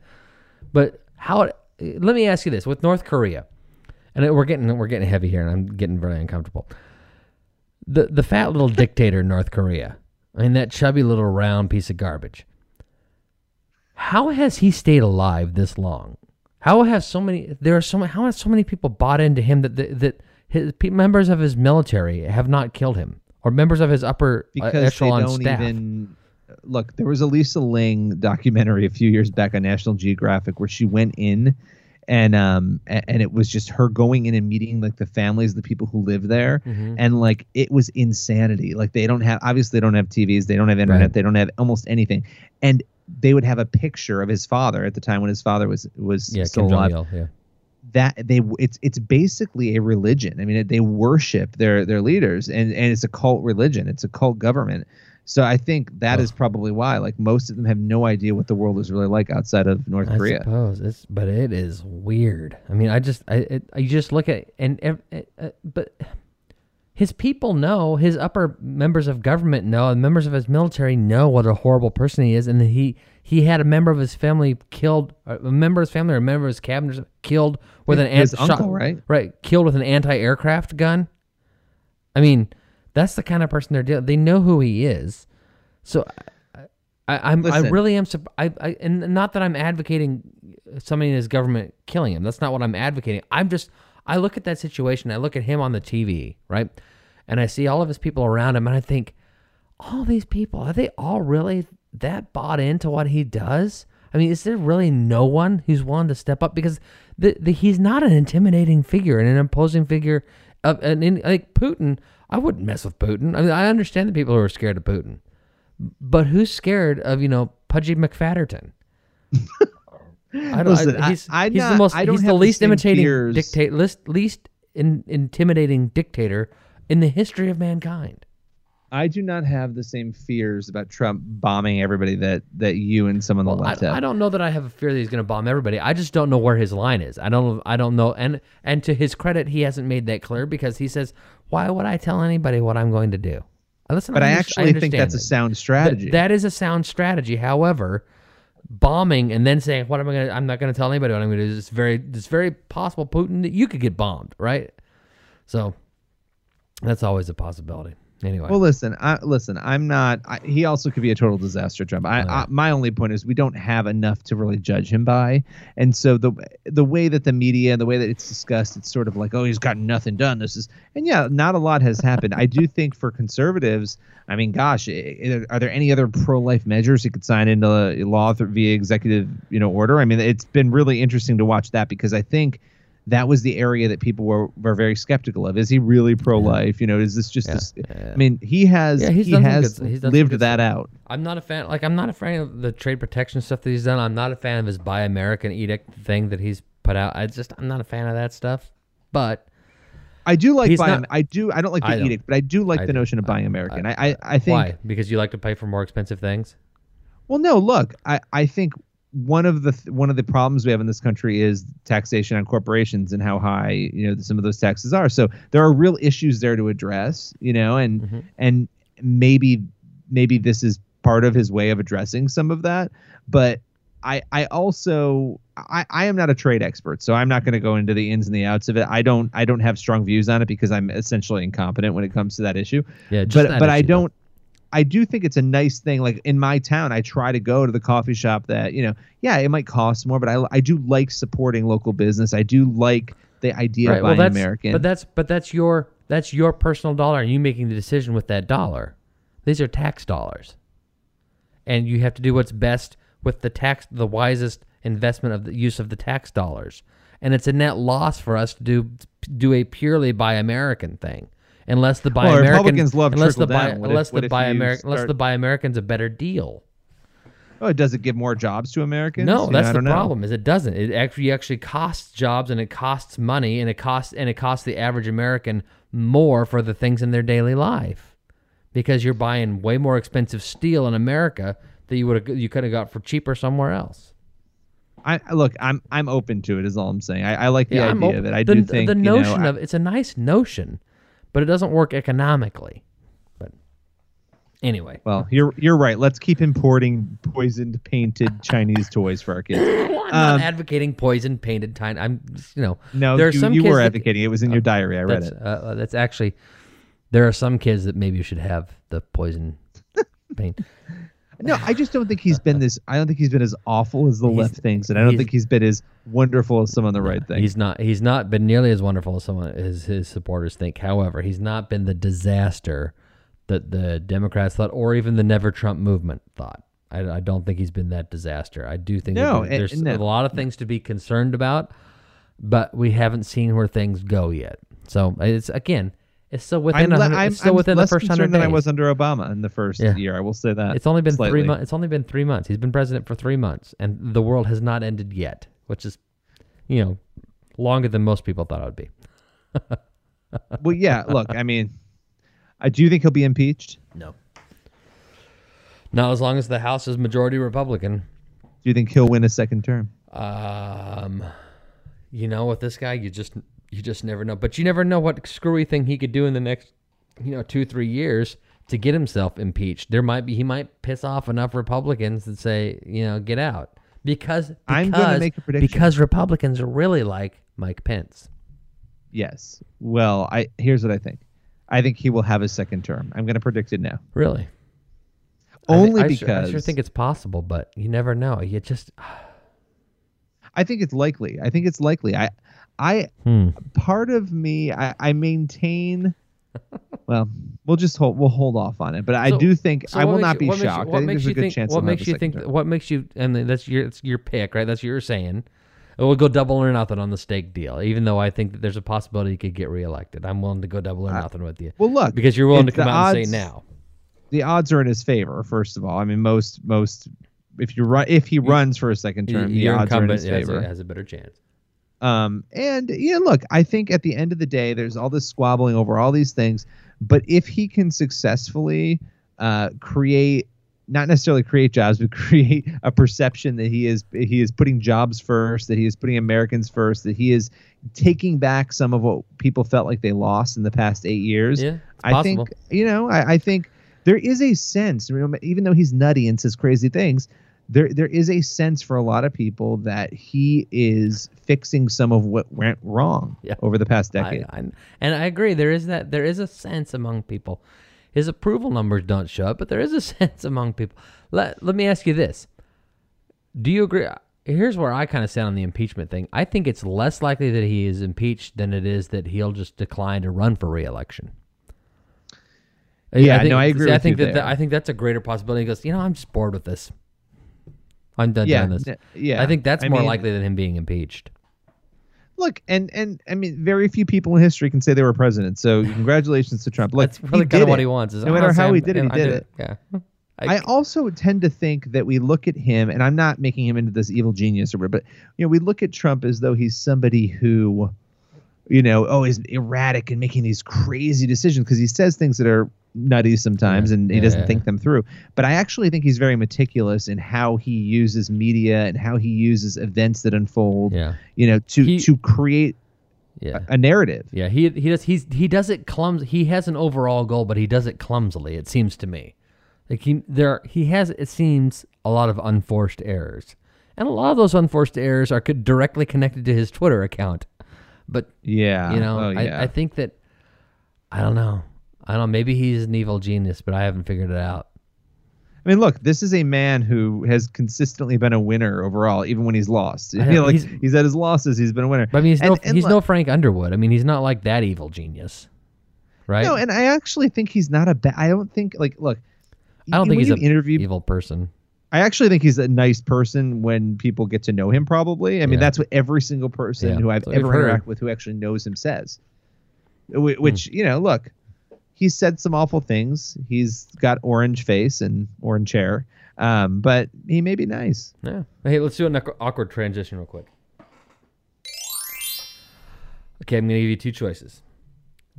But how let me ask you this with North Korea. And we're getting we're getting heavy here and I'm getting very uncomfortable. The the fat little dictator in North Korea. I mean that chubby little round piece of garbage. How has he stayed alive this long? How have so many? There are so many. How have so many people bought into him that that, that his members of his military have not killed him, or members of his upper uh, because they echelon don't staff? even look. There was a Lisa Ling documentary a few years back on National Geographic where she went in, and um, and it was just her going in and meeting like the families, the people who live there, Mm-hmm. and like it was insanity. Like they don't have obviously they don't have TVs, they don't have internet, Right. they don't have almost anything, and they would have a picture of his father at the time when his father was was yeah, still alive Yeah, that they it's it's basically a religion. I mean, they worship their their leaders, and and it's a cult religion. It's a cult government. So I think that is probably why, like most of them, have no idea what the world is really like outside of North I Korea. I suppose it's, but it is weird. I mean, I just, I, it, I just look at and, uh, but his people know, his upper members of government know, and members of his military know what a horrible person he is, and he he had a member of his family killed, a member of his family or a member of his cabinet killed with an His ant- uncle, right? Right, killed with an anti-aircraft gun. I mean, that's the kind of person they're dealing. They know who he is, so I, I, I'm I really am. I, I and not that I'm advocating somebody in his government killing him. That's not what I'm advocating. I'm just I look at that situation. I look at him on the TV, right, and I see all of his people around him, and I think, all these people are they all really that bought into what he does? I mean, is there really no one who's willing to step up because the, the he's not an intimidating figure and an imposing figure of and in, like Putin. I wouldn't mess with Putin. I mean, I understand the people who are scared of Putin, but who's scared of you know Pudgy McFatterton? I don't. Listen, I, I- he's, I'm he's not- the most. I don't he's the least imitating dictate. Least, least in, intimidating dictator in the history of mankind. I do not have the same fears about Trump bombing everybody that that you and some on the Well, left I, have. I don't know that I have a fear that he's going to bomb everybody. I just don't know where his line is. I don't. I don't know. And and to his credit, he hasn't made that clear because he says, "Why would I tell anybody what I'm going to do?" Listen, but I under- actually think that's a that. sound Th- strategy. that is a sound strategy. However, bombing and then saying, "What am I going? to I'm not going to tell anybody what I'm going to do." It's very. It's very possible, Putin, that you could get bombed, right? So that's always a possibility. Anyway, Well, listen, I, listen. I'm not. I, he also could be a total disaster, Trump. I, I, my only point is we don't have enough to really judge him by, and so the the way that the media, and the way that it's discussed, it's sort of like, oh, he's got nothing done. This is, and yeah, not a lot has happened. I do think for conservatives, I mean, gosh, i- i- are there any other pro life measures he could sign into law through, via executive, you know, order? I mean, it's been really interesting to watch that because I think that was the area that people were, were very skeptical of. Is he really pro life? You know, is this just? This, I mean, he has Yeah, he's he has good- he's lived that stuff. out. I'm not a fan. Like I'm not a fan of the trade protection stuff that he's done. I'm not a fan of his Buy American edict thing that he's put out. I just I'm not a fan of that stuff. But I do like He's buying. not- I do. I don't like the don't. edict, but I do like I the do. notion of buying American. I I, I think. why? Because you like to pay for more expensive things. Well, no. Look, I I think one of the th- one of the problems we have in this country is taxation on corporations and how high you know some of those taxes are. So there are real issues there to address. You know, and Mm-hmm. and maybe maybe this is part of his way of addressing some of that, but. I, I also I, I am not a trade expert, so I'm not going to go into the ins and the outs of it. I don't I don't have strong views on it because I'm essentially incompetent when it comes to that issue. Yeah, just but but I issue, though. I do think it's a nice thing. Like in my town, I try to go to the coffee shop that you know. Yeah, it might cost more, but I I do like supporting local business. I do like the idea of buying that's, American. But that's but that's your that's your personal dollar, and you making the decision with that dollar. These are tax dollars, and you have to do what's best with the tax, the wisest investment of the use of the tax dollars. And it's a net loss for us to do do a purely buy American thing. Unless the buy Well, love unless the buy. What if- unless the buy American unless the buy Americans a better deal. Oh, does it give more jobs to Americans? No, You that's I the don't know. problem. Is it doesn't. It actually actually costs jobs and it costs money and it costs and it costs the average American more for the things in their daily life because you're buying way more expensive steel in America that you would you could have got for cheaper somewhere else. I look. I'm I'm open to it. Is all I'm saying. I, I like the I'm idea that I the, do think the you know, notion of it's a nice notion, but it doesn't work economically. But anyway, Well, you're you're right. Let's keep importing poisoned painted Chinese toys for our kids. I'm not Um, advocating poison painted time. I'm you know No, there are you, some you kids were that- advocating. It was in your diary. I read it. Uh, that's actually there are some kids that maybe you should have the poison paint. No, I just don't think he's been this. I don't think he's been as awful as the He's- left thinks, and I don't think he's been as wonderful as some on the right think. He's not. He's not been nearly as wonderful as someone as his supporters think. However, he's not been the disaster that the Democrats thought, or even the Never Trump movement thought. I, I don't think he's been that disaster. I do think No, that there's no. a lot of things to be concerned about, but we haven't seen where things go yet. So it's again, it's still within. I'm, le- I'm, it's still I'm within the first hundred days. than I was under Obama in the first Yeah. year. I will say that. It's only been three months. It's only been three months. He's been president for three months, and the world has not ended yet, which is, you know, longer than most people thought it would be. Well, yeah. Look, I mean, I do you think he'll be impeached. No. Not as long as the House is majority Republican. Do you think he'll win a second term? Um, you know, with this guy, you just you just never know. But you never know what screwy thing he could do in the next, you know, two three years to get himself impeached. There might be he might piss off enough Republicans that say, you know, get out because, because I'm gonna make a prediction. because Republicans really like Mike Pence. Yes. Well, I here's what I think. I think he will have a second term. I'm going to predict it now. Really. I Only I sure- because I sure think it's possible, but you never know. You just I think it's likely. I think it's likely. I, I, hmm. part of me, I, I maintain. Well, we'll just hold. We'll hold off on it. But I So- do think So I will not you- be what you- shocked. what I think makes there's a you good think? chance. What makes you think? term. What makes you? And that's your it's your pick, right? That's what you're saying. We'll go double or nothing on the stake deal, even though I think that there's a possibility he could get reelected. I'm willing to go double or nothing with you Well, look, because you're willing to come out and odds- say now. the odds are in his favor. First of all, I mean, most most if you run if he runs for a second term, the Your odds are in incumbent his has favor. a, has a better chance. Um, and you know, look, I think at the end of the day, there's all this squabbling over all these things. But if he can successfully uh, create, not necessarily create jobs, but create a perception that he is he is putting jobs first, that he is putting Americans first, that he is taking back some of what people felt like they lost in the past eight years. Yeah, I possible. think you know, I, I think there is a sense, even though he's nutty and says crazy things, there there is a sense for a lot of people that he is fixing some of what went wrong Yeah. over the past decade. I, and I agree. There is that. There is a sense among people. His approval numbers don't show up, but there is a sense among people. Let Let me ask you this: Do you agree? Here's where I kind of stand on the impeachment thing. I think it's less likely that he is impeached than it is that he'll just decline to run for reelection. Yeah, think, no, I agree see, I think you that, there. that I think that's a greater possibility. He goes, you know, I'm just bored with this. I'm done yeah, doing this. yeah. I think that's I more mean, likely than him being impeached. Look, and and I mean, very few people in history can say they were president. So congratulations to Trump. Look, That's really kind of what he wants. Is No matter how he did it, he did it. Yeah. I also tend to think that we look at him, and I'm not making him into this evil genius or whatever, but you know, we look at Trump as though he's somebody who, you know, oh, is erratic and making these crazy decisions because he says things that are nutty sometimes, and he yeah, doesn't yeah. think them through. But I actually think he's very meticulous in how he uses media and how he uses events that unfold, Yeah. you know, to He- to create Yeah. a narrative. Yeah, he he does he's he does it clums he has an overall goal, but he does it clumsily. It seems to me, like he there he has it seems a lot of unforced errors, and a lot of those unforced errors are directly connected to his Twitter account. But Yeah, you know, oh, yeah. I, I think that I don't know, I don't know. Maybe he's an evil genius, but I haven't figured it out. I mean, look, this is a man who has consistently been a winner overall, even when he's lost. You know, like he's- he's, had his losses, he's been a winner. But I mean, he's no And- and he's look- no Frank Underwood. I mean, he's not like that evil genius, right? No, and I actually think he's not a bad. I don't think like look. I don't think he's an interview. evil person. I actually think he's a nice person when people get to know him. Probably, I mean Yeah. that's what every single person Yeah, who I've ever interacted with who actually knows him says. Wh- Hmm. Which you know, look, He's said some awful things. He's got orange face and orange hair. Um, but he may be nice. Yeah. Hey, let's do an awkward transition real quick. Okay, I'm going to give you two choices.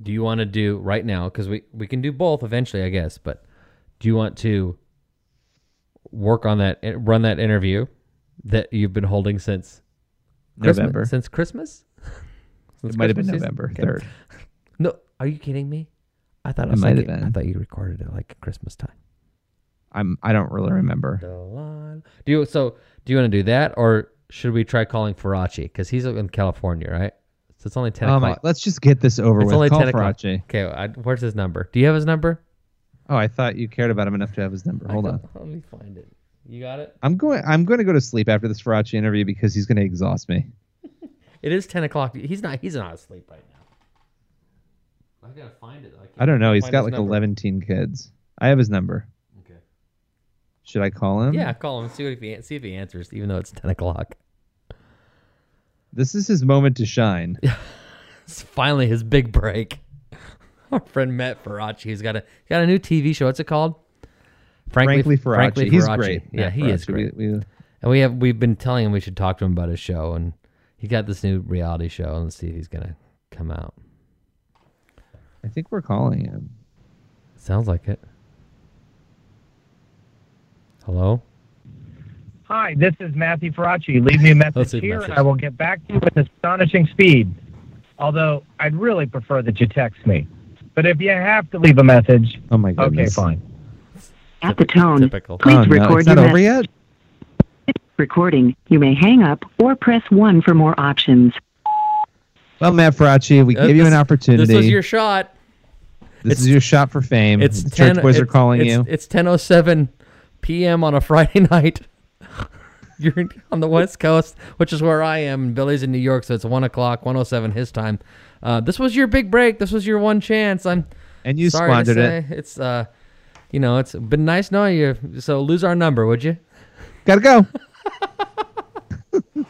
Do you want to do right now? Because we, we can do both eventually, I guess. But do you want to work on that, eh, run that interview that you've been holding since Christmas- November. Since Christmas? Since It might have been season? November Okay. third. No, are you kidding me? I thought it It might like, have I been. thought you recorded it like Christmas time. I'm. I don't really remember. Do you so? Do you want to do that, or should we try calling Faraci because he's in California, right? So it's only ten Oh my! o'clock. Let's just get this over it's with. only Call ten o'clock. Okay, I, where's his number? Do you have his number? Oh, I thought you cared about him enough to have his number. Hold on. Let me find it. You got it. I'm going. I'm going to go to sleep after this Faraci interview because he's going to exhaust me. It is ten o'clock. He's not. He's not asleep right now. I gotta find it. can't I don't know. He's got like number. 11 teen kids. I have his number. Okay. Should I call him? Yeah, call him. See what if he see if he answers, even though it's ten o'clock. This is his moment to shine. It's finally his big break. Our friend Matt Faraci. He's got a got a new TV show. What's it called? Frankly, Faraci. Frankly he's Faraci. great. Yeah, Matt he is great. We, we, And we have we've been telling him we should talk to him about his show, and he got this new reality show. and Let's see if he's gonna come out. I think we're calling him. Sounds like it. Hello. Hi, this is Matthew Faraci. Leave me a message a here, message. and I will get back to you with astonishing speed. Although I'd really prefer that you text me. But if you have to leave a message, Oh my goodness. okay, goodness. fine. At the tone, Typical. please Oh no, record your over message. yet. Recording. You may hang up or press 1 for more options. Well, Matt Faraci, we Uh, gave you an opportunity. This was your shot. This it's- is your shot for fame. It's The 10, Church boys are it's- calling it's, you. It's ten oh seven p.m. on a Friday night. You're on the West Coast, which is where I am. Billy's in New York, so it's one o'clock, one oh seven his time. Uh, this was your big break. This was your one chance. I'm and you sorry squandered it. It's uh, you know, it's been nice knowing you. So lose our number, would you? Gotta go.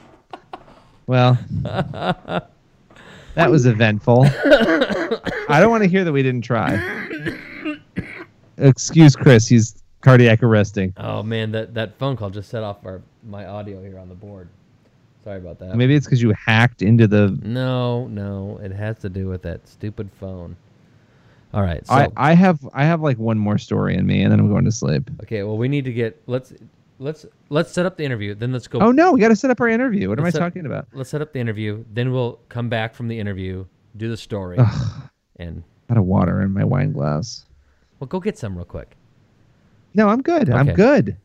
well, that was eventful. I don't want to hear that we didn't try. Excuse Chris. He's cardiac arresting. Oh man, that that phone call just set off our my audio here on the board. Sorry about that. Maybe it's because you hacked into the. No, no, it has to do with that stupid phone. All right, so I, I have I have like one more story in me, and then I'm going to sleep. okay, well we need to get let's let's let's set up the interview. Then let's go. Oh no, we got to set up our interview. What am I set- talking about? Let's set up the interview. Then we'll come back from the interview, do the story, and Out of water in my wine glass. we'll go get some real quick. No, I'm good. I'm good.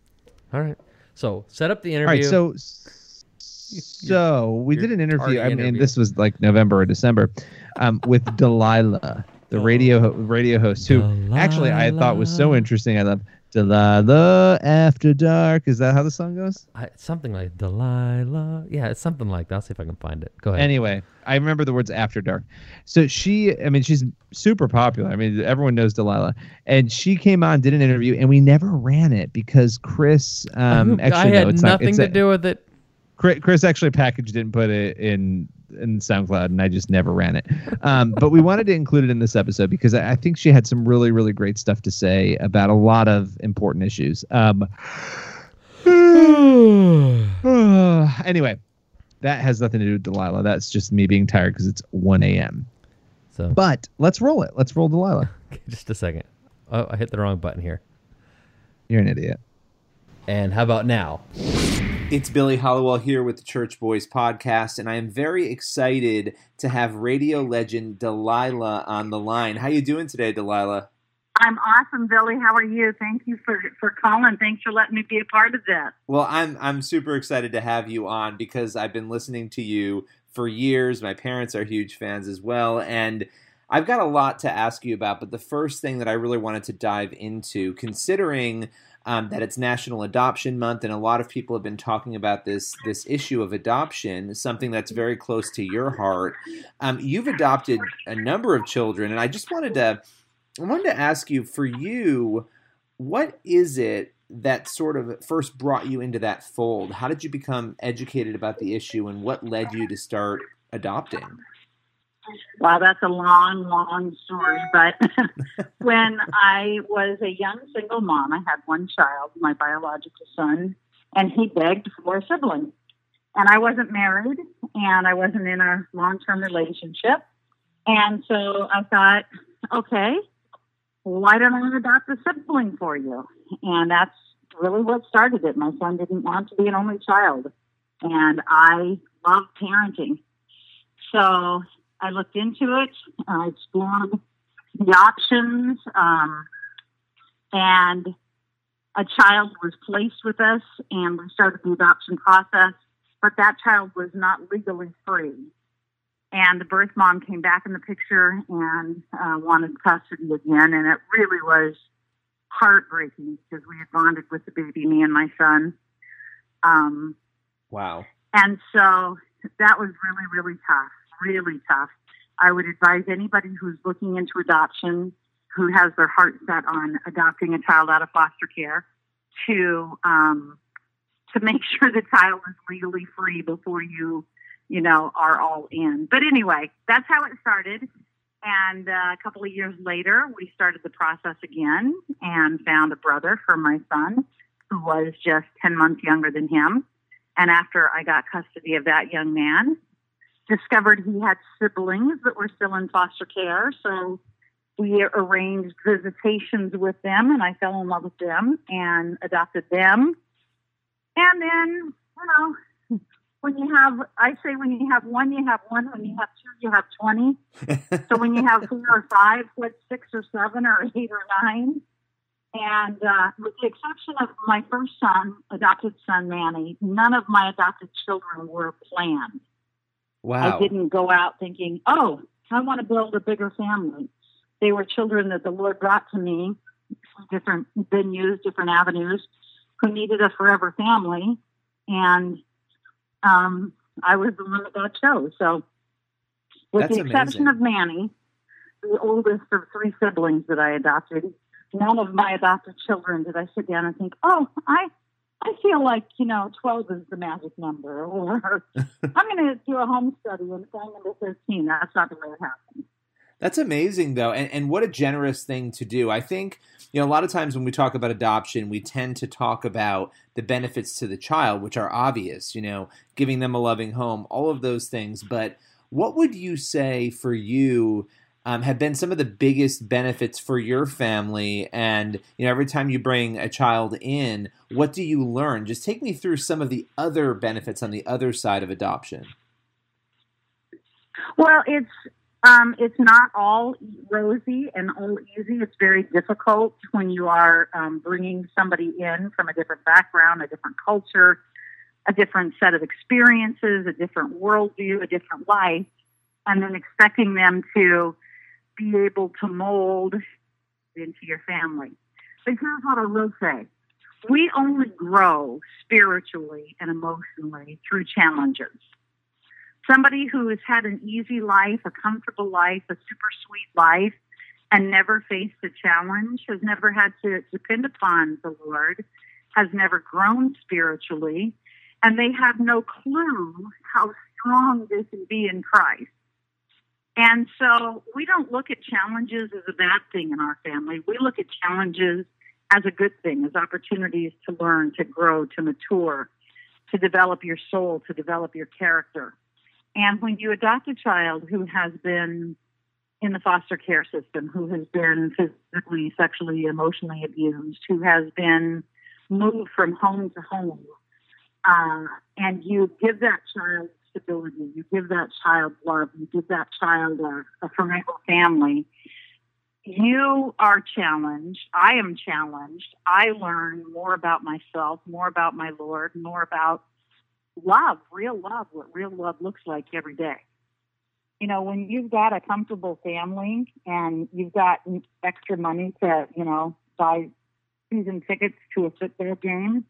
All right. So set up the interview. right, so so we did an interview. I mean, interview. this was like November or December, um, with Delilah, the radio radio host, who actually I thought was so interesting. I love Delilah After Dark. Is that how the song goes? I, something like Delilah. Yeah, it's something like that. I'll see if I can find it. Go ahead. Anyway, I remember the words After Dark. So she, I mean, she's super popular. I mean, everyone knows Delilah, and she came on, did an interview, and we never ran it because Chris. Um, I actually, had no, it's not. nothing It's to a- do with it. Chris, Chris actually packaged it and put it in in SoundCloud, and I just never ran it. Um, but we wanted to include it in this episode because I, I think she had some really, really great stuff to say about a lot of important issues. Um, anyway, that has nothing to do with Delilah. That's just me being tired because it's 1 a.m. So But let's roll it. Let's roll Delilah. just a second. Oh, I hit the wrong button here. You're an idiot. And how about now? It's Billy Hallowell here with the Church Boys podcast, and I am very excited to have radio legend Delilah on the line. How you doing today, Delilah? I'm awesome, Billy. How are you? Thank you for, for calling. Thanks for letting me be a part of this. Well, I'm I'm super excited to have you on because I've been listening to you for years. My parents are huge fans as well, and I've got a lot to ask you about. But the first thing that I really wanted to dive into, considering um, that it's National Adoption Month, and a lot of people have been talking about this this issue of adoption, something that's very close to your heart. Um, you've adopted a number of children, and I just wanted to I wanted to ask you for you, what is it that sort of first brought you into that fold? How did you become educated about the issue, and what led you to start adopting? Wow, that's a long, long story. But when I was a young single mom, I had one child, my biological son, and he begged for a sibling. And I wasn't married and I wasn't in a long term relationship. And so I thought, okay, why don't I adopt a sibling for you? And that's really what started it. My son didn't want to be an only child. And I love parenting. So I looked into it, I explored the options, um, and a child was placed with us, and we started the adoption process. But that child was not legally free. And the birth mom came back in the picture and uh, wanted custody again, and it really was heartbreaking because we had bonded with the baby, me and my son. Um, Wow. and so that was really, really tough, really tough. I would advise anybody who's looking into adoption, who has their heart set on adopting a child out of foster care, to um, to make sure the child is legally free before you, you know, are all in. But anyway, that's how it started. And uh, a couple of years later, we started the process again and found a brother for my son who was just 10 months younger than him. And after I got custody of that young man, discovered he had siblings that were still in foster care. So we arranged visitations with them, and I fell in love with them and adopted them. And then, you know, when you have, I say when you have one, you have one. When you have two, you have 20. so when you have four or five, what, six or seven or eight or nine? And uh, with the exception of my first son, adopted son Manny, none of my adopted children were planned. Wow. I didn't go out thinking, oh, I want to build a bigger family. They were children that the Lord brought to me, from different venues, different avenues, who needed a forever family. And um, I was the one that God chose. So, with That's the exception amazing. of Manny, the oldest of three siblings that I adopted, none of my adopted children did I sit down and think, oh, I I feel like, you know, 12 is the magic number, or I'm going to do a home study and find number 13. That's not the way it happens. That's amazing, though, and and what a generous thing to do. I think you know a lot of times when we talk about adoption, we tend to talk about the benefits to the child, which are obvious. You know, giving them a loving home, all of those things. But what would you say for you um, have been some of the biggest benefits for your family? And you know, every time you bring a child in, what do you learn? Just take me through some of the other benefits on the other side of adoption. Well, it's um, it's not all rosy and all easy. It's very difficult when you are um, bringing somebody in from a different background, a different culture, a different set of experiences, a different worldview, a different life, and then expecting them to be able to mold into your family. But here's what I will say. We only grow spiritually and emotionally through challenges somebody who has had an easy life, a comfortable life, a super sweet life, and never faced a challenge, has never had to depend upon the Lord, has never grown spiritually, and they have no clue how strong they can be in Christ. And so we don't look at challenges as a bad thing in our family. We look at challenges as a good thing, as opportunities to learn, to grow, to mature, to develop your soul, to develop your character. And when you adopt a child who has been in the foster care system, who has been physically, sexually, emotionally abused, who has been moved from home to home, uh, and you give that child stability, you give that child love, you give that child a, a forever family, you are challenged. I am challenged. I learn more about myself, more about my Lord, more about love, real love, what real love looks like every day. You know, when you've got a comfortable family and you've got extra money to, you know, buy season tickets to a football game,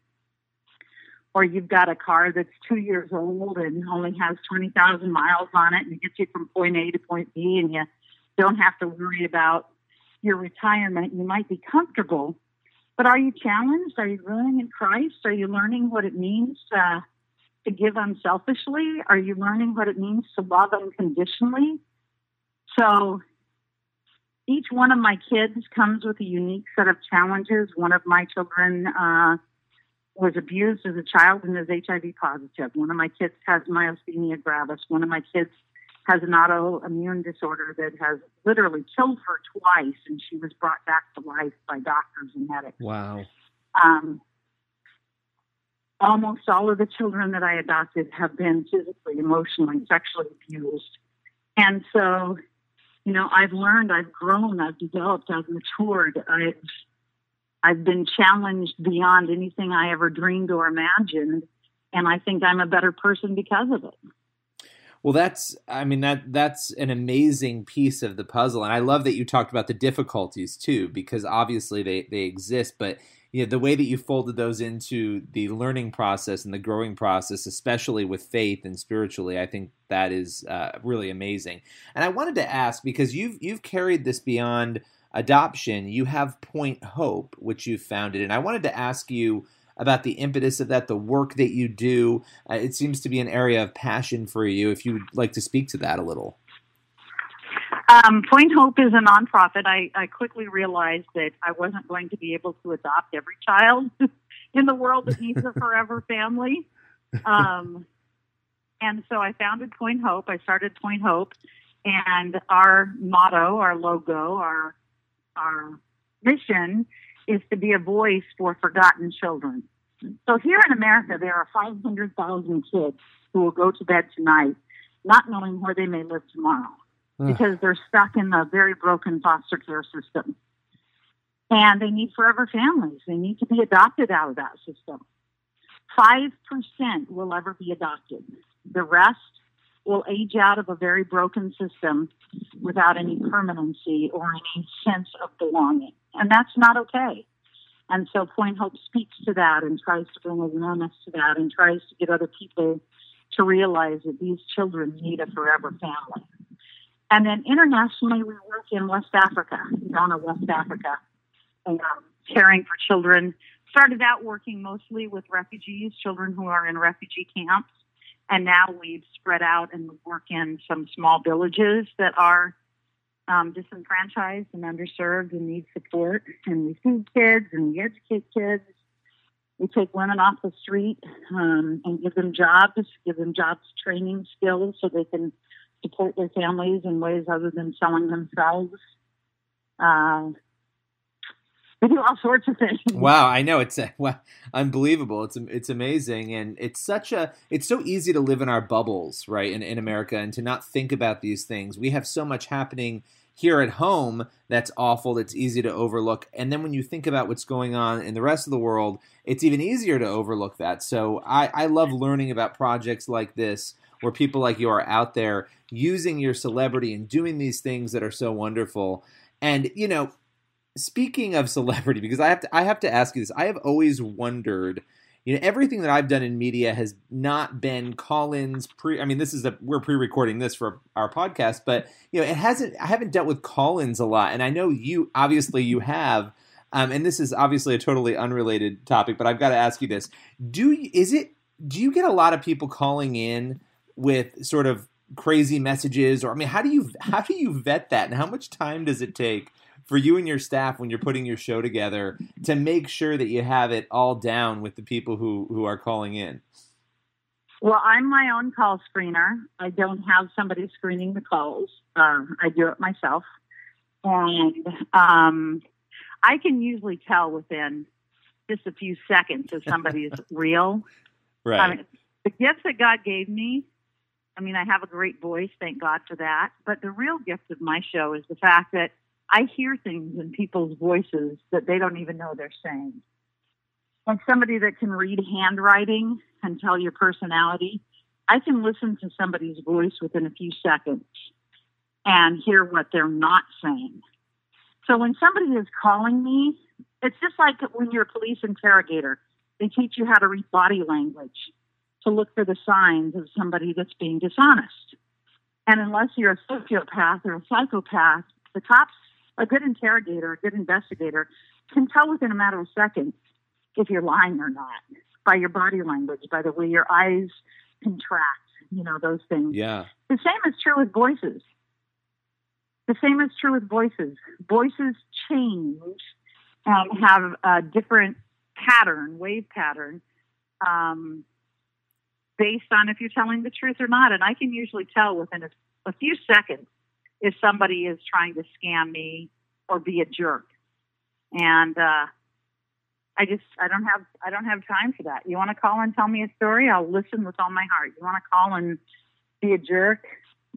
or you've got a car that's two years old and only has 20,000 miles on it and it gets you from point A to point B and you don't have to worry about your retirement, you might be comfortable. But are you challenged? Are you growing in Christ? Are you learning what it means to to give unselfishly? Are you learning what it means to love unconditionally? So each one of my kids comes with a unique set of challenges. One of my children uh, was abused as a child and is HIV positive. One of my kids has myasthenia gravis. One of my kids has an autoimmune disorder that has literally killed her twice, and she was brought back to life by doctors and medics. Wow. Um, almost all of the children that I adopted have been physically, emotionally, sexually abused. And so, you know, I've learned, I've grown, I've developed, I've matured, I've I've been challenged beyond anything I ever dreamed or imagined, and I think I'm a better person because of it. Well, that's I mean that that's an amazing piece of the puzzle, and I love that you talked about the difficulties too, because obviously they they exist, but you know the way that you folded those into the learning process and the growing process, especially with faith and spiritually, I think that is uh, really amazing. And I wanted to ask because you've you've carried this beyond adoption. You have Point Hope, which you founded, and I wanted to ask you about the impetus of that, the work that you do. Uh, it seems to be an area of passion for you. If you would like to speak to that a little. Um, Point Hope is a nonprofit. I, I quickly realized that I wasn't going to be able to adopt every child in the world that needs a forever family. Um, and so I founded Point Hope. I started Point Hope, and our motto, our logo, our our mission is to be a voice for forgotten children. So here in America, there are 500,000 kids who will go to bed tonight not knowing where they may live tomorrow because they're stuck in the very broken foster care system. And they need forever families. They need to be adopted out of that system. 5% will ever be adopted. The rest will age out of a very broken system without any permanency or any sense of belonging. And that's not okay. And so Point Hope speaks to that and tries to bring awareness to that and tries to get other people to realize that these children need a forever family. And then internationally, we work in West Africa, Ghana, West Africa, and, um, caring for children. Started out working mostly with refugees, children who are in refugee camps. And now we've spread out and work in some small villages that are um, disenfranchised and underserved and need support. And we feed kids and we educate kids. We take women off the street um, and give them jobs, give them jobs training skills so they can support their families in ways other than selling themselves. Uh, we do all sorts of things. Wow, I know it's uh, well, unbelievable. It's it's amazing, and it's such a it's so easy to live in our bubbles, right? In in America, and to not think about these things. We have so much happening here at home that's awful. That's easy to overlook, and then when you think about what's going on in the rest of the world, it's even easier to overlook that. So I I love learning about projects like this where people like you are out there using your celebrity and doing these things that are so wonderful. And you know, speaking of celebrity, because I have to I have to ask you this. I have always wondered, you know, everything that I've done in media has not been call-ins pre I mean, this is a we're pre-recording this for our podcast, but you know, it hasn't I haven't dealt with call-ins a lot. And I know you obviously you have um, and this is obviously a totally unrelated topic, but I've got to ask you this. Do is it do you get a lot of people calling in with sort of crazy messages or I mean, how do you how do you vet that and how much time does it take for you and your staff when you're putting your show together to make sure that you have it all down with the people who who are calling in? Well, I'm my own call screener. I don't have somebody screening the calls. Um, I do it myself, and um, I can usually tell within just a few seconds if somebody is real. Right. I mean, the gifts that God gave me. I mean, I have a great voice, thank God for that. But the real gift of my show is the fact that I hear things in people's voices that they don't even know they're saying. Like somebody that can read handwriting and tell your personality, I can listen to somebody's voice within a few seconds and hear what they're not saying. So when somebody is calling me, it's just like when you're a police interrogator. They teach you how to read body language to look for the signs of somebody that's being dishonest. And unless you're a sociopath or a psychopath, the cops, a good interrogator, a good investigator, can tell within a matter of seconds if you're lying or not by your body language, by the way your eyes contract, you know, those things. Yeah. The same is true with voices. The same is true with voices. Voices change and have a different pattern, wave pattern, um, based on if you're telling the truth or not. And I can usually tell within a, a few seconds if somebody is trying to scam me or be a jerk. And uh, I just I don't have I don't have time for that. You want to call and tell me a story? I'll listen with all my heart. You want to call and be a jerk?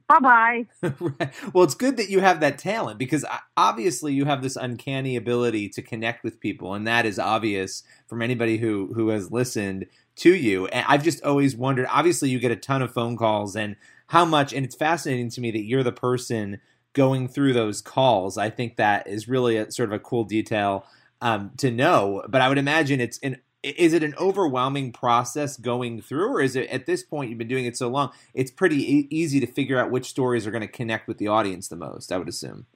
Bye bye. Well, it's good that you have that talent because uh, obviously you have this uncanny ability to connect with people, and that is obvious from anybody who who has listened to you. And I've just always wondered. Obviously, you get a ton of phone calls, and how much. And it's fascinating to me that you're the person going through those calls. I think that is really a sort of a cool detail um, to know. But I would imagine it's an is it an overwhelming process going through or is it at this point you've been doing it so long it's pretty e- easy to figure out which stories are going to connect with the audience the most i would assume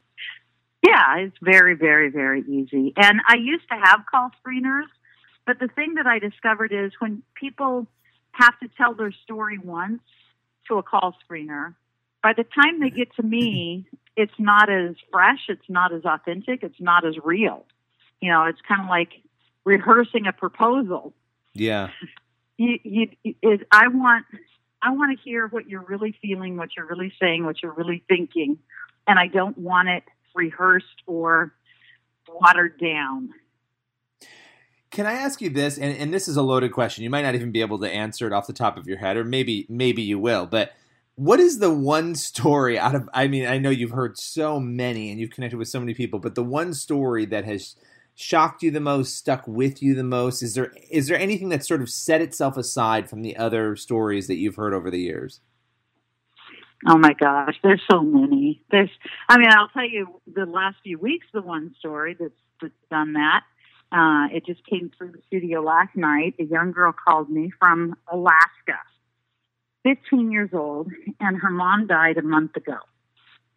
Yeah, it's very, very, very easy. And I used to have call screeners, but the thing that I discovered is when people have to tell their story once to a call screener, by the time they get to me, it's not as fresh, it's not as authentic, it's not as real. You know, it's kind of like rehearsing a proposal. yeah You, you, it, I want, I want to hear what you're really feeling, what you're really saying, what you're really thinking, and I don't want it rehearsed or watered down. Can I ask you this? And, and this is a loaded question. You might not even be able to answer it off the top of your head, or maybe maybe you will. But what is the one story out of? I mean, I know you've heard so many and you've connected with so many people, but the one story that has shocked you the most, stuck with you the most, is there is there anything that sort of set itself aside from the other stories that you've heard over the years? Oh my gosh, there's so many. There's, I mean, I'll tell you the last few weeks, the one story that's, that's done that. Uh, it just came through the studio last night. A young girl called me from Alaska, 15 years old, and her mom died a month ago.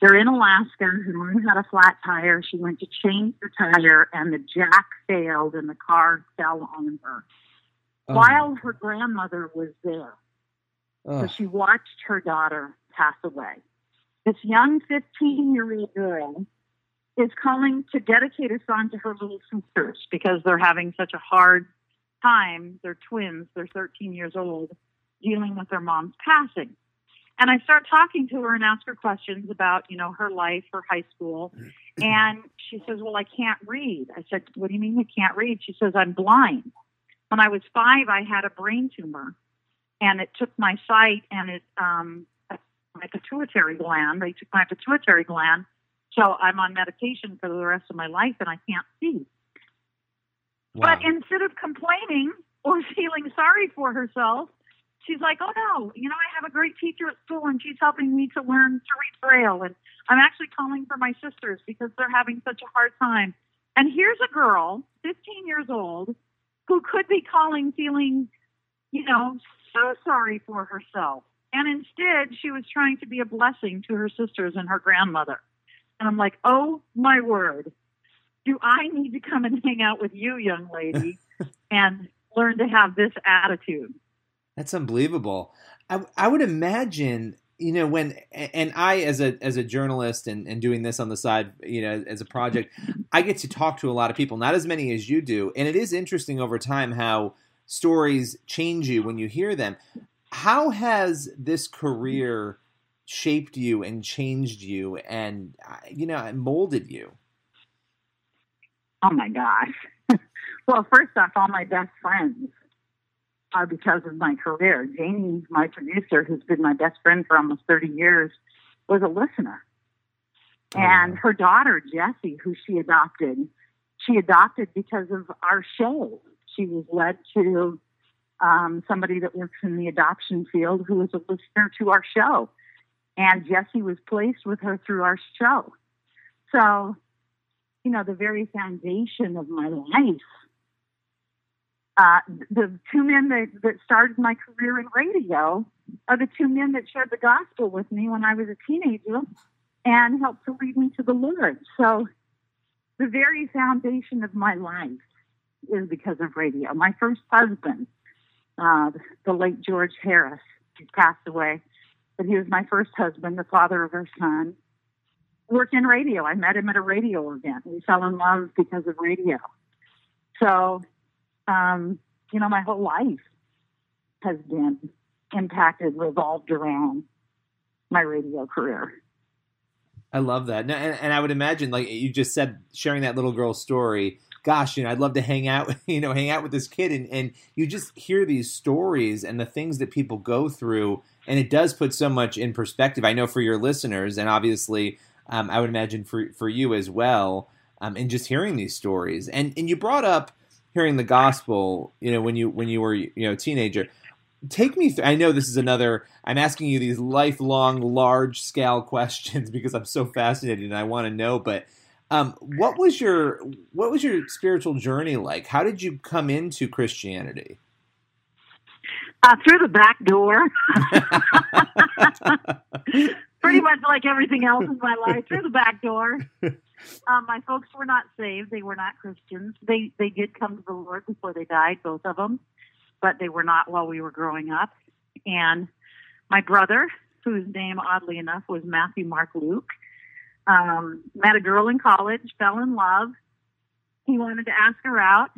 They're in Alaska. Her mom had a flat tire. She went to change the tire, and the jack failed, and the car fell on her Oh. while her grandmother was there. So she watched her daughter pass away. This young 15 year old girl is calling to dedicate a song to her little sisters because they're having such a hard time. They're twins, they're 13 years old, dealing with their mom's passing. And I start talking to her and ask her questions about, you know, her life, her high school. And she says, Well, I can't read. I said, What do you mean you can't read? She says, I'm blind. When I was five, I had a brain tumor and it took my sight and it um my pituitary gland. They took my pituitary gland, so I'm on medication for the rest of my life, and I can't see. Wow. But instead of complaining or feeling sorry for herself, she's like, "Oh no, you know, I have a great teacher at school, and she's helping me to learn to read Braille, and I'm actually calling for my sisters because they're having such a hard time." And here's a girl, 15 years old, who could be calling feeling, you know, so sorry for herself. And instead, she was trying to be a blessing to her sisters and her grandmother. And I'm like, oh my word, do I need to come and hang out with you, young lady, and learn to have this attitude? That's unbelievable. I, I would imagine, you know, when and I as a as a journalist and, and doing this on the side, you know, as a project, I get to talk to a lot of people, not as many as you do, and it is interesting over time how stories change you when you hear them. How has this career shaped you and changed you and uh, you know molded you? Oh my gosh. well, first off, all my best friends are because of my career. Jamie, my producer, who's been my best friend for almost 30 years, was a listener. And her daughter, Jessie, who she adopted, she adopted because of our show. She was led to um, somebody that works in the adoption field who was a listener to our show. And Jessie was placed with her through our show. So, you know, the very foundation of my life. Uh, the two men that, that started my career in radio are the two men that shared the gospel with me when I was a teenager and helped to lead me to the Lord. So, the very foundation of my life is because of radio. My first husband, uh, the late George Harris, he passed away, but he was my first husband, the father of our son. work in radio. I met him at a radio event. We fell in love because of radio. So, um, you know, my whole life has been impacted, revolved around my radio career. I love that. And, and I would imagine, like you just said, sharing that little girl's story. Gosh, you know, I'd love to hang out, you know, hang out with this kid, and, and you just hear these stories and the things that people go through, and it does put so much in perspective. I know for your listeners, and obviously, um, I would imagine for for you as well, um, and just hearing these stories, and and you brought up hearing the gospel, you know, when you when you were you know a teenager. Take me through i know this is another i'm asking you these lifelong large scale questions because i'm so fascinated and i want to know but um, what was your what was your spiritual journey like? How did you come into christianity? Uh, through the back door. Pretty much like everything else in my life through the back door. Um, my folks were not saved. They were not christians. They they did come to the lord before they died both of them but they were not while we were growing up. And my brother, whose name oddly enough was Matthew Mark Luke, um, met a girl in college, fell in love. He wanted to ask her out.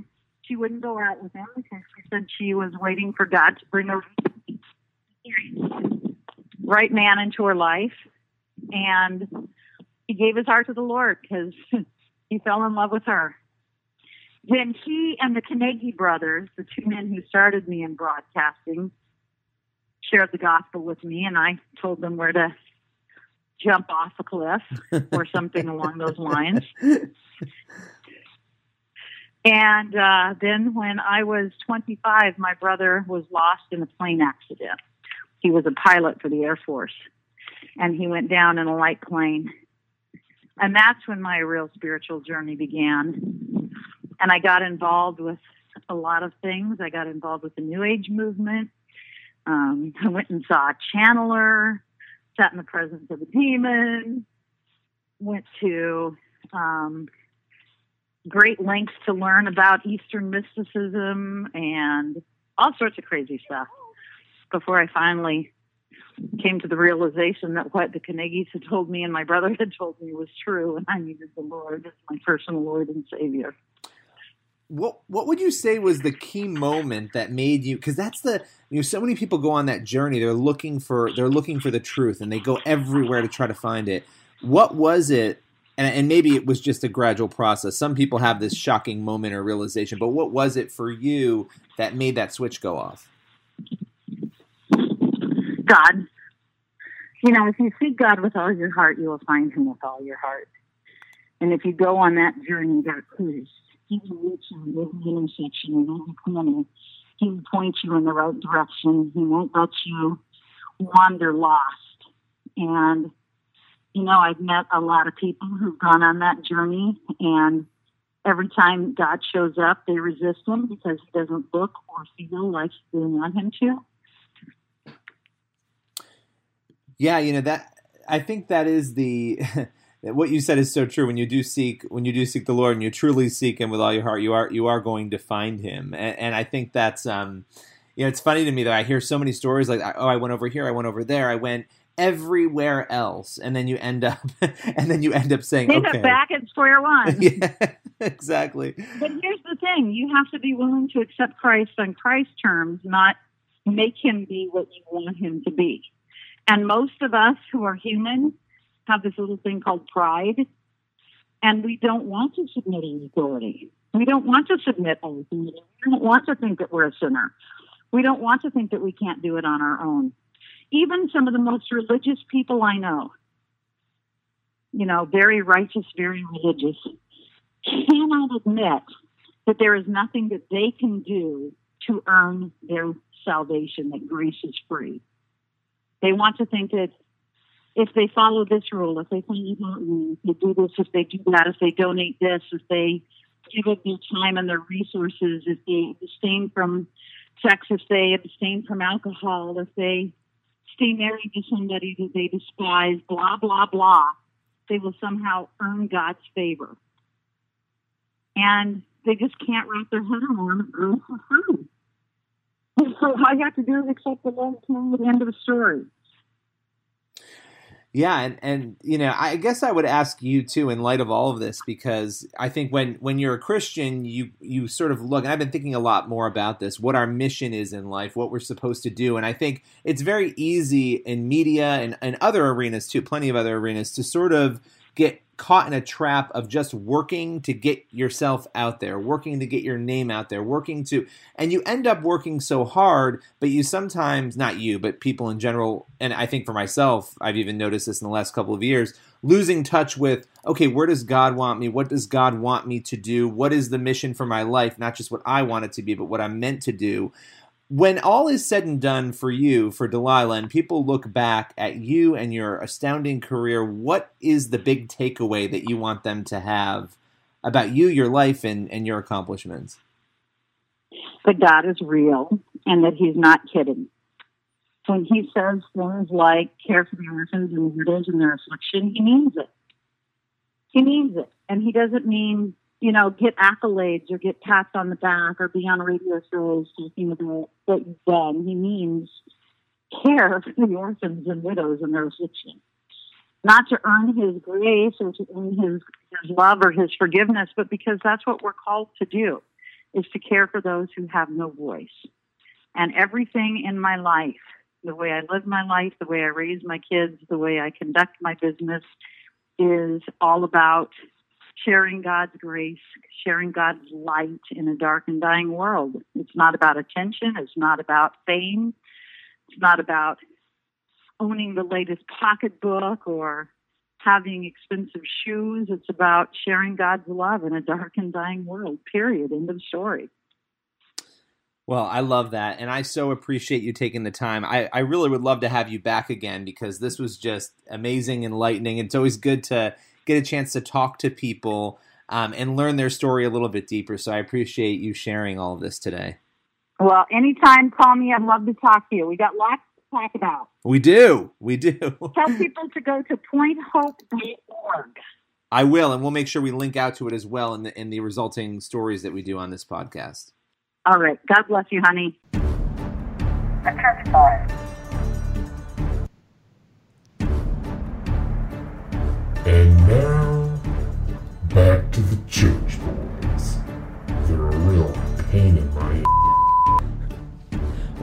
She wouldn't go out with him because she said she was waiting for God to bring a right man into her life. And he gave his heart to the Lord because he fell in love with her then he and the Carnegie brothers, the two men who started me in broadcasting, shared the gospel with me, and I told them where to jump off a cliff or something along those lines. And uh, then when I was 25, my brother was lost in a plane accident. He was a pilot for the Air Force, and he went down in a light plane. And that's when my real spiritual journey began and I got involved with a lot of things. I got involved with the New Age movement. Um, I went and saw a channeler, sat in the presence of a demon, went to um, great lengths to learn about Eastern mysticism and all sorts of crazy stuff before I finally came to the realization that what the Carnegies had told me and my brother had told me was true, and I needed the Lord as my personal Lord and Savior what what would you say was the key moment that made you because that's the you know so many people go on that journey. They're looking for they're looking for the truth and they go everywhere to try to find it. What was it and, and maybe it was just a gradual process. Some people have this shocking moment or realization but what was it for you that made that switch go off? God. You know if you seek god with all your heart you will find him with all your heart. And if you go on that journey that cruise he will reach you with the intersection and every corner. He will point you in the right direction. He won't let you wander lost. And, you know, I've met a lot of people who've gone on that journey and every time God shows up, they resist him because he doesn't look or feel like they want him to. Yeah, you know that I think that is the what you said is so true. When you do seek, when you do seek the Lord, and you truly seek Him with all your heart, you are you are going to find Him. And, and I think that's, um, you know, it's funny to me that I hear so many stories like, oh, I went over here, I went over there, I went everywhere else, and then you end up, and then you end up saying, End okay, back at square one. yeah, exactly. But here's the thing: you have to be willing to accept Christ on Christ's terms, not make him be what you want him to be. And most of us who are human have this little thing called pride, and we don't want to submit in authority. We don't want to submit anything. We don't want to think that we're a sinner. We don't want to think that we can't do it on our own. Even some of the most religious people I know, you know, very righteous, very religious, cannot admit that there is nothing that they can do to earn their salvation, that grace is free. They want to think that if they follow this rule, if they follow that rule, if they do this, if they do that, if they donate this, if they give up their time and their resources, if they abstain from sex, if they abstain from alcohol, if they stay married to somebody that they despise, blah, blah, blah, they will somehow earn God's favor. And they just can't wrap their head around free. So all you have to do is accept the Lord at the end of the story. Yeah, and and you know, I guess I would ask you too, in light of all of this, because I think when when you're a Christian, you you sort of look. And I've been thinking a lot more about this, what our mission is in life, what we're supposed to do, and I think it's very easy in media and, and other arenas too, plenty of other arenas, to sort of get caught in a trap of just working to get yourself out there, working to get your name out there, working to, and you end up working so hard, but you sometimes, not you, but people in general, and I think for myself, I've even noticed this in the last couple of years, losing touch with, okay, where does God want me? What does God want me to do? What is the mission for my life? Not just what I want it to be, but what I'm meant to do when all is said and done for you, for Delilah, and people look back at you and your astounding career, what is the big takeaway that you want them to have about you, your life, and, and your accomplishments? That God is real and that He's not kidding. When He says things like care for the orphans and widows in their affliction, He means it. He means it. And He doesn't mean you know, get accolades or get pats on the back or be on radio shows talking about what you've done. He means care for the orphans and widows and their affliction. Not to earn his grace or to earn his, his love or his forgiveness, but because that's what we're called to do, is to care for those who have no voice. And everything in my life, the way I live my life, the way I raise my kids, the way I conduct my business, is all about sharing God's grace, sharing God's light in a dark and dying world. It's not about attention, it's not about fame, it's not about owning the latest pocketbook or having expensive shoes. It's about sharing God's love in a dark and dying world, period. End of story. Well, I love that. And I so appreciate you taking the time. I, I really would love to have you back again because this was just amazing, enlightening. It's always good to get a chance to talk to people um, and learn their story a little bit deeper. So I appreciate you sharing all of this today. Well, anytime, call me. I'd love to talk to you. We got lots to talk about. We do. We do. Tell people to go to pointhope.org. I will, and we'll make sure we link out to it as well in the in the resulting stories that we do on this podcast. All right. God bless you, honey. The Church Boys.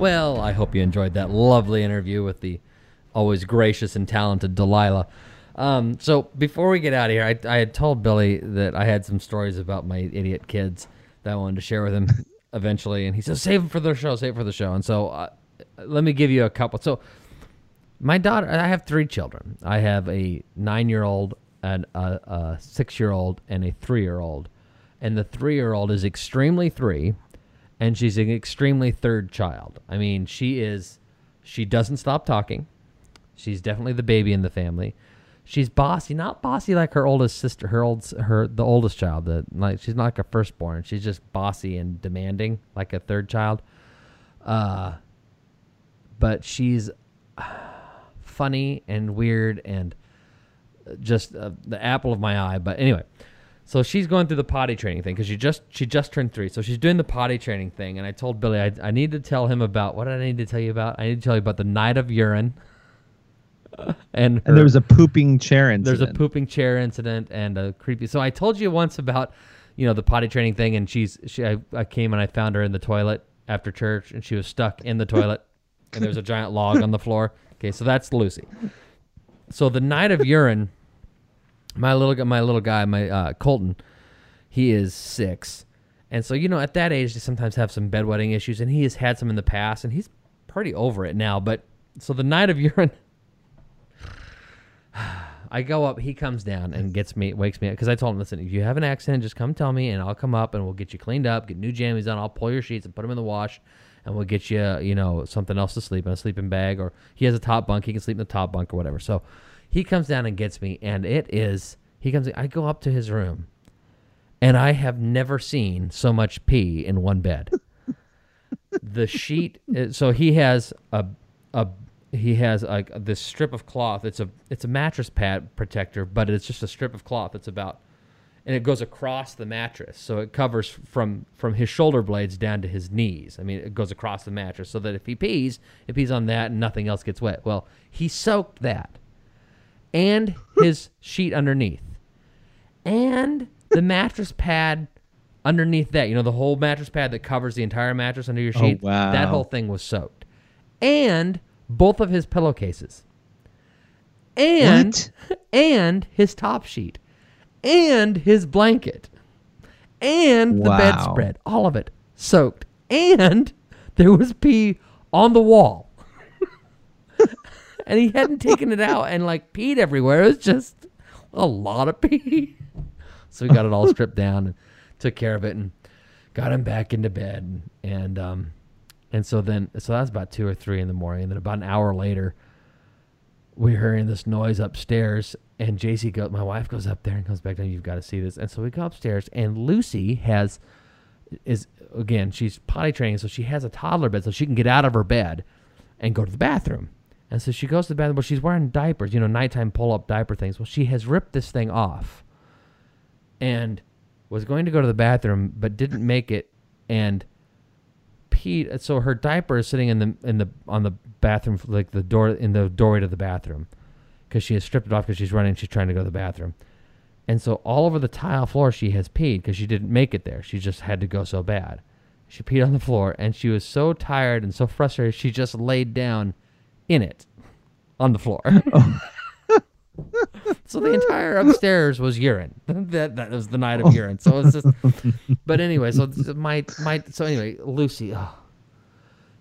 Well, I hope you enjoyed that lovely interview with the always gracious and talented Delilah. Um, so before we get out of here, I, I had told Billy that I had some stories about my idiot kids that I wanted to share with him eventually, and he says, "Save them for the show. Save for the show." And so, uh, let me give you a couple. So, my daughter, I have three children. I have a nine-year-old, and a, a six-year-old, and a three-year-old. And the three-year-old is extremely three, and she's an extremely third child. I mean, she is, she doesn't stop talking. She's definitely the baby in the family. She's bossy, not bossy like her oldest sister, her old, her the oldest child. The like she's not like a firstborn. She's just bossy and demanding like a third child. Uh, but she's funny and weird and just uh, the apple of my eye. But anyway, so she's going through the potty training thing because she just she just turned three, so she's doing the potty training thing. And I told Billy I, I need to tell him about what did I need to tell you about? I need to tell you about the night of urine. and her- And there was a pooping chair incident. there's a pooping chair incident and a creepy. So I told you once about, you know, the potty training thing, and she's she. I, I came and I found her in the toilet after church, and she was stuck in the toilet, and there's a giant log on the floor. Okay, so that's Lucy. So the night of urine, my little my little guy, my uh, Colton, he is six, and so you know at that age they sometimes have some bedwetting issues, and he has had some in the past, and he's pretty over it now. But so the night of urine. I go up, he comes down and gets me, wakes me up because I told him, listen, if you have an accident, just come tell me and I'll come up and we'll get you cleaned up, get new jammies on. I'll pull your sheets and put them in the wash, and we'll get you, you know, something else to sleep in a sleeping bag or he has a top bunk, he can sleep in the top bunk or whatever. So he comes down and gets me, and it is he comes. I go up to his room, and I have never seen so much pee in one bed. the sheet, uh, so he has a a he has like this strip of cloth. It's a it's a mattress pad protector, but it's just a strip of cloth. It's about and it goes across the mattress, so it covers from from his shoulder blades down to his knees. I mean, it goes across the mattress so that if he pees, it pees on that and nothing else gets wet. Well, he soaked that, and his sheet underneath, and the mattress pad underneath that. You know, the whole mattress pad that covers the entire mattress under your Oh, sheet. wow. That whole thing was soaked, and both of his pillowcases, and and his top sheet, and his blanket, and the Wow. bedspread. All of it soaked, and there was pee on the wall. And he hadn't taken it out and like peed everywhere. It was just a lot of pee. So we got it all stripped down and took care of it and got him back into bed. And um, and so then so that was about two or three in the morning. And then about an hour later, we're hearing this noise upstairs. And JC goes, my wife goes up there and comes back down. You've got to see this. And so we go upstairs, and Lucy has is again she's potty training, so she has a toddler bed, so she can get out of her bed and go to the bathroom. And so she goes to the bathroom, but she's wearing diapers, you know, nighttime pull up diaper things. Well, she has ripped this thing off and was going to go to the bathroom, but didn't make it, and peed. Uh, so her diaper is sitting in the in the on the bathroom, like the door in the doorway to the bathroom, because she has stripped it off because she's running. She's trying to go to the bathroom, and so all over the tile floor she has peed because she didn't make it there. She just had to go so bad. She peed on the floor, and she was so tired and so frustrated. She just laid down in it on the floor. Oh. so the entire upstairs was urine. that that was the night of oh. urine. So it's just. But anyway, so my my so anyway, Lucy. oh.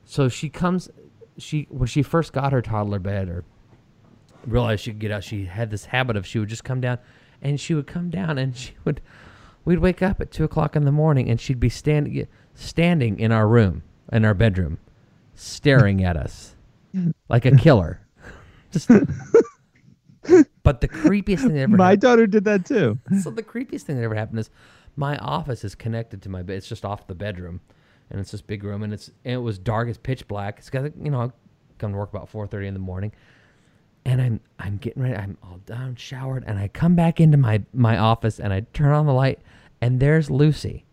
So she comes, she when she first got her toddler bed or realized she could get out, she had this habit of she would just come down, and she would come down and she would, we'd wake up at two o'clock in the morning and she'd be standing standing in our room in our bedroom, staring at us like a killer. Just. But the creepiest thing that ever My happened, daughter did that too. so the creepiest thing that ever happened is my office is connected to my bed. It's just off the bedroom, and it's this big room, and it's and it was dark. It's pitch black. It's got you know I come to work about four thirty in the morning, and I'm I'm getting ready. I'm all done, showered, and I come back into my my office and I turn on the light, and there's Lucy,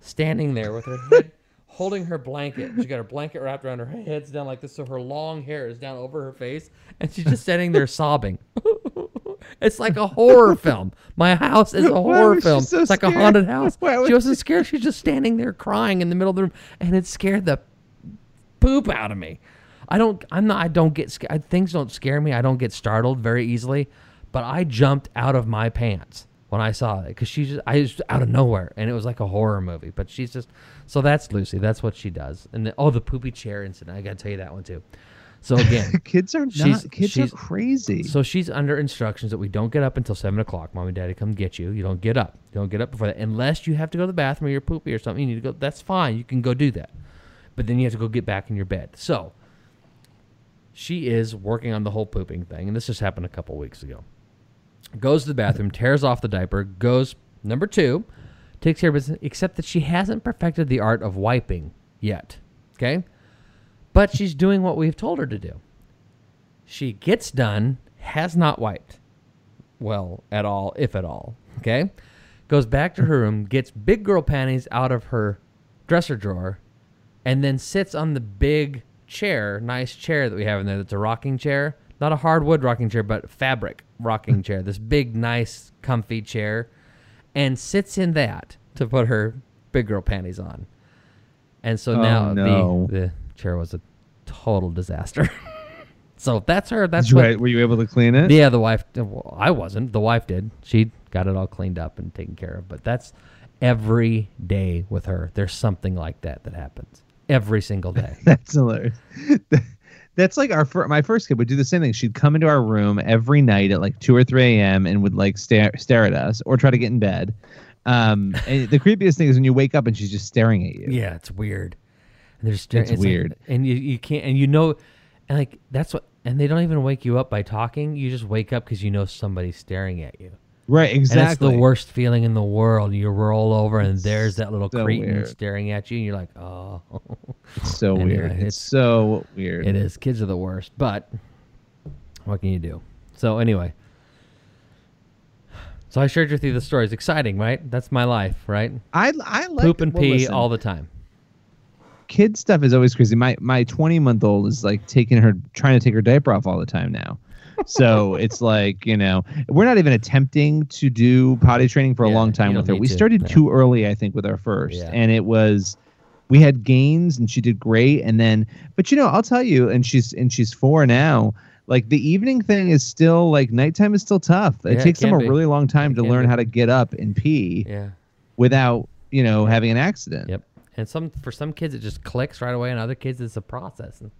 standing there with her head holding her blanket. She got her blanket wrapped around her head's down like this, so her long hair is down over her face, and she's just sitting there sobbing. it's like a horror film. My house is a Why horror was she film. so it's like a scared? haunted house. Why was She wasn't scared. She's just standing there crying in the middle of the room, and it scared the poop out of me. I don't. I'm not. I don't get scared. Things don't scare me. I don't get startled very easily. But I jumped out of my pants when I saw it because she's just. I just out of nowhere, and it was like a horror movie. But she's just. So that's Lucy. That's what she does. And the, oh, the poopy chair incident. I got to tell you that one too. So again, kids are She's- not. Kids she's- are crazy. so she's under instructions that we don't get up until seven o'clock. Mom and daddy come get you. You don't get up. You don't get up before that unless you have to go to the bathroom or you're poopy or something. You need to go. That's fine. You can go do that, but then you have to go get back in your bed. So she is working on the whole pooping thing, and this just happened a couple weeks ago. Goes to the bathroom, tears off the diaper, goes number two, takes care of business, except that she hasn't perfected the art of wiping yet. Okay, but she's doing what we've told her to do. She gets done, has not wiped well at all, if at all. Okay? Goes back to her room, gets big girl panties out of her dresser drawer, and then sits on the big chair, nice chair that we have in there that's a rocking chair. Not a hardwood rocking chair, but fabric rocking chair. This big, nice, comfy chair. And sits in that to put her big girl panties on. And so Oh, now no. the, the chair was a total disaster. so that's her. That's what, were you able to clean it? yeah, the wife. Well, I wasn't. The wife did. She got it all cleaned up and taken care of. But that's every day with her. There's something like that that happens every single day. That's hilarious. That's like our fir- my first kid would do the same thing. She'd come into our room every night at like two or three a.m. and would like stare stare at us or try to get in bed. Um, and the creepiest thing is when you wake up and she's just staring at you. yeah, it's weird. And there's It's like- weird. and you you can't and you know, and like that's what. And they don't even wake you up by talking. You just wake up because you know somebody's staring at you. Right, And it's exactly. the worst feeling in the world. You roll over and there's that little so cretin weird. staring at you, and you're like, oh. It's so Anyway, weird. It's, it's- so weird. It is. Kids are the worst, but what can you do? So anyway, so I shared with you the story. It's exciting, right? That's my life, right? I I like Poop and well, pee listen, all the time. kid stuff is always crazy. My my 20 month old is like taking her trying to take her diaper off all the time now. So it's like you know we're not even attempting to do potty training for a long time with her we to, started yeah. too early i think with our first Yeah. and it was we had gains and she did great and then but you know i'll tell you and she's and she's four now like the evening thing is still like nighttime is still tough it Yeah, it takes them a be. really long time It to learn be. how to get up and pee Yeah. without you know having an accident Yep. And some for some kids it just clicks right away, and other kids it's a process. And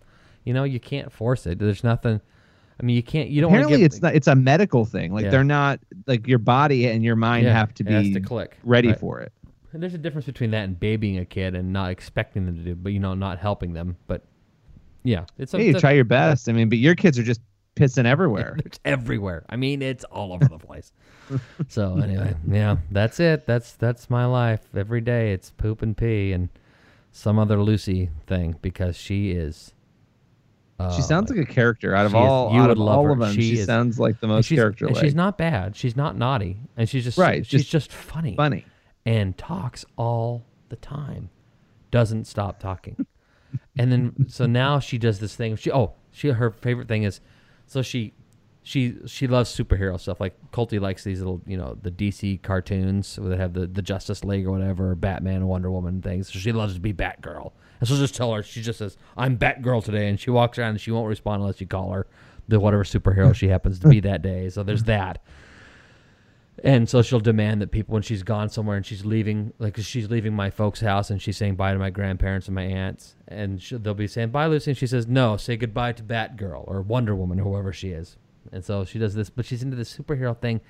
you know you can't force it. There's nothing. I mean, you can't. You don't. apparently give, it's not it's a medical thing like Yeah. they're not like your body and your mind Yeah, have to be to click. ready Right. for it And there's a difference between that and babying a kid and not expecting them to do, but you know, not helping them. But yeah, it's a, hey, you it's a- try your best i mean but your kids are just pissing everywhere It's everywhere. I mean, it's all over the place. so anyway, yeah, that's it. That's that's my life. Every day it's poop and pee and some other Lucy thing because she is. Uh, she sounds like a character out of is- all you out would of love all her. of them. She She, is- sounds like the most she's, character and she's not bad. She's not naughty, and she's just Right, She's just just funny, funny. and talks all the time. Doesn't stop talking. and then so now she does this thing. She oh she her favorite thing is so she she she loves superhero stuff. Like Colty likes these little you know the DC cartoons that have the the Justice League or whatever, Batman and Wonder Woman things. So she loves to be Batgirl. And so just tell her she just says I'm Batgirl today, and she walks around and she won't respond unless you call her the whatever superhero she happens to be that day. So there's that. And so she'll demand that people, when she's gone somewhere and she's leaving, like she's leaving my folks' house and she's saying bye to my grandparents and my aunts, and they'll be saying bye, Lucy, and she says no, say goodbye to Batgirl or Wonder Woman whoever she is. And so she does this, but she's into this superhero thing,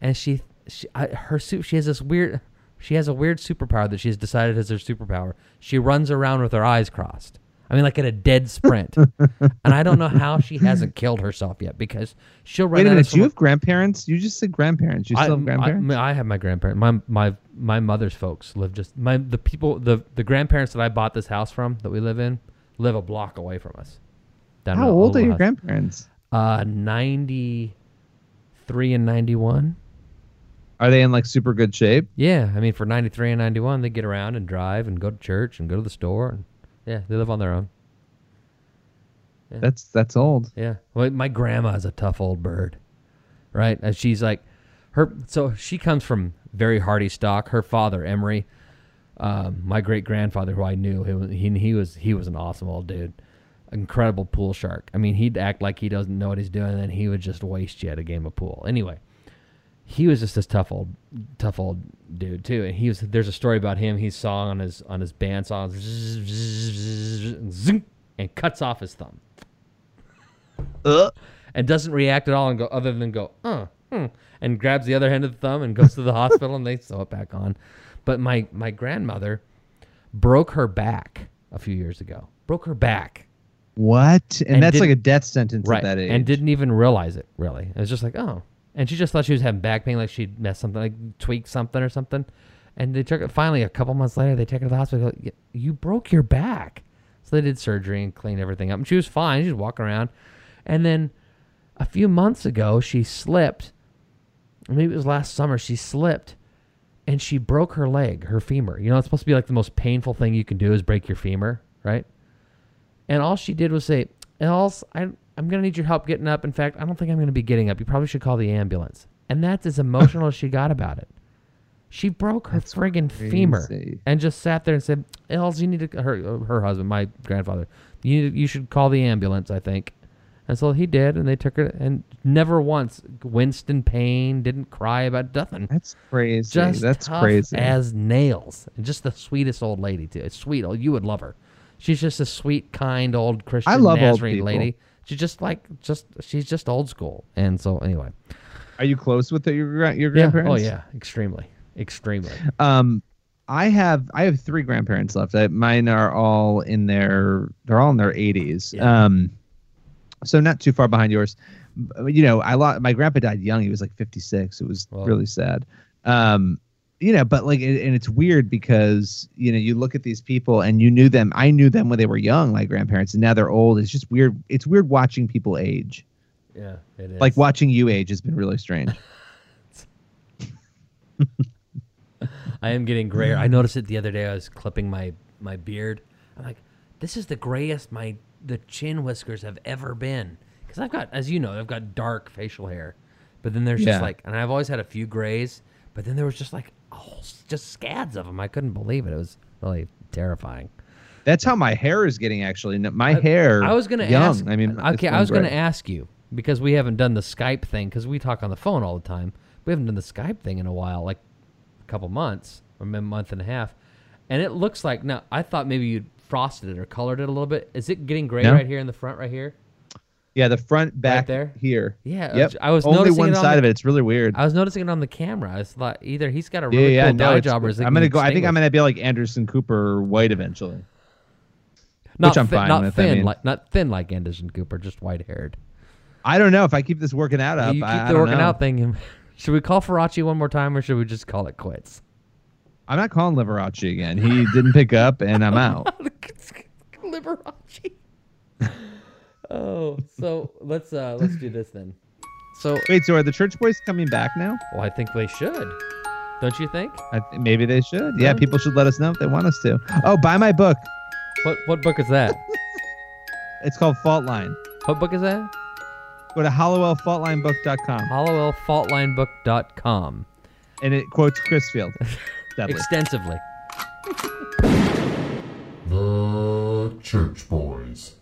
and she, she I, her suit, she has this weird, she has a weird superpower that she's decided is her superpower. She runs around with her eyes crossed. I mean, like at a dead sprint, and I don't know how she hasn't killed herself yet because she'll run. Wait a minute, do you have grandparents? You just said grandparents. You still have grandparents? I, I have my grandparents. My my my mother's folks live just my the people the the grandparents that I bought this house from that we live in live a block away from us. How old are your house. grandparents? Uh, ninety three and ninety one. Are they in like super good shape? Yeah, I mean for ninety three and ninety one, they get around and drive and go to church and go to the store and yeah, they live on their own. Yeah. That's that's old. Yeah. Well, my grandma is a tough old bird, right? And she's like, her. So she comes from very hardy stock. Her father, Emery, um, my great grandfather, who I knew, he, he he was he was an awesome old dude, incredible pool shark. I mean, he'd act like he doesn't know what he's doing, and then he would just waste you at a game of pool. Anyway, he was just this tough old tough old dude too. And he was there's a story about him. He saw on his on his band song, zing, and cuts off his thumb and doesn't react at all and go other than go uh hmm, and grabs the other end of the thumb and goes to the hospital and they sew it back on but my my grandmother broke her back a few years ago broke her back What? And, And that's like a death sentence right. at that age. and didn't even realize it really. It was just like oh. And she just thought she was having back pain like she'd messed something like tweaked something or something. And they took it finally a couple months later they take her to the hospital go, you broke your back. So they did surgery and cleaned everything up and she was fine. She was walking around. And then a few months ago she slipped. Maybe it was last summer she slipped and she broke her leg her femur. You know it's supposed to be like the most painful thing you can do is break your femur right and all she did was say else I, i'm going to need your help getting up in fact i don't think i'm going to be getting up you probably should call the ambulance and that's as emotional as she got about it she broke her friggin' femur and just sat there and said els you need to her her husband my grandfather you you should call the ambulance i think and so he did, and they took her, and never once winced in pain, didn't cry about nothing. That's crazy. Just That's crazy. as nails, and just the sweetest old lady too. It's sweet. Oh, you would love her. She's just a sweet, kind old Christian I love old Nazarene people. lady. She's just like just she's just old school. And so anyway, Are you close with your your yeah. grandparents? Oh yeah, extremely, extremely. Um, I have I have three grandparents left. I, mine are all in their they're all in their 80s. Yeah. Um, so not too far behind yours. You know, I lost my grandpa died young. He was like 56. It was Wow. really sad. Um, you know, but like, and it's weird because you know you look at these people and you knew them. I knew them when they were young, my grandparents, and now they're old. It's just weird. It's weird watching people age. Yeah, it is. Like watching you age has been really strange. I am getting grayer. I noticed it the other day. I was clipping my my beard. I'm like, this is the grayest my the chin whiskers have ever been because I've got, as you know, I've got dark facial hair, but then there's Yeah. just like, and I've always had a few grays, but then there was just like, oh, just scads of them. I couldn't believe it. It was really terrifying. That's how my hair is getting. Actually, my hair. I was gonna young. ask. I mean, uh, okay, I going was gonna ask you because we haven't done the Skype thing because we talk on the phone all the time. We haven't done the Skype thing in a while, like a couple months or a month and a half, and it looks like now. I thought maybe you'd frosted it or colored it a little bit. Is it getting gray No. right here in the front, right here? Yeah, the front back there? here. Yeah, uh, Yep. I was only noticing one it on side the- of it. It's really weird. I was noticing it on the camera. I thought either he's got a really yeah. cool no, dye job, or is I'm gonna go. I think I'm gonna be like Anderson Cooper white eventually. not which I'm fine not with, I Thin, mean. like not thin like Anderson Cooper, just white haired. I don't know if I keep this working out up. you keep I, I the don't working know. out thing. Should we call Faraci one more time, or should we just call it quits? I'm not calling Liberace again. He didn't pick up, and I'm out. Liberace. Oh, so let's uh let's do this then. So, Wait, so are the church boys coming back now? well, I think they should. Don't you think? I th- maybe they should. Yeah, Yeah. people should let us know if they want us to. Oh, buy my book. What what book is that? It's called Fault Line. What book is that? Go to HallowellFaultLineBook.com, HollowellFaultLineBook.com. and it quotes Chris Field. Deadly. Extensively. The Church Boys.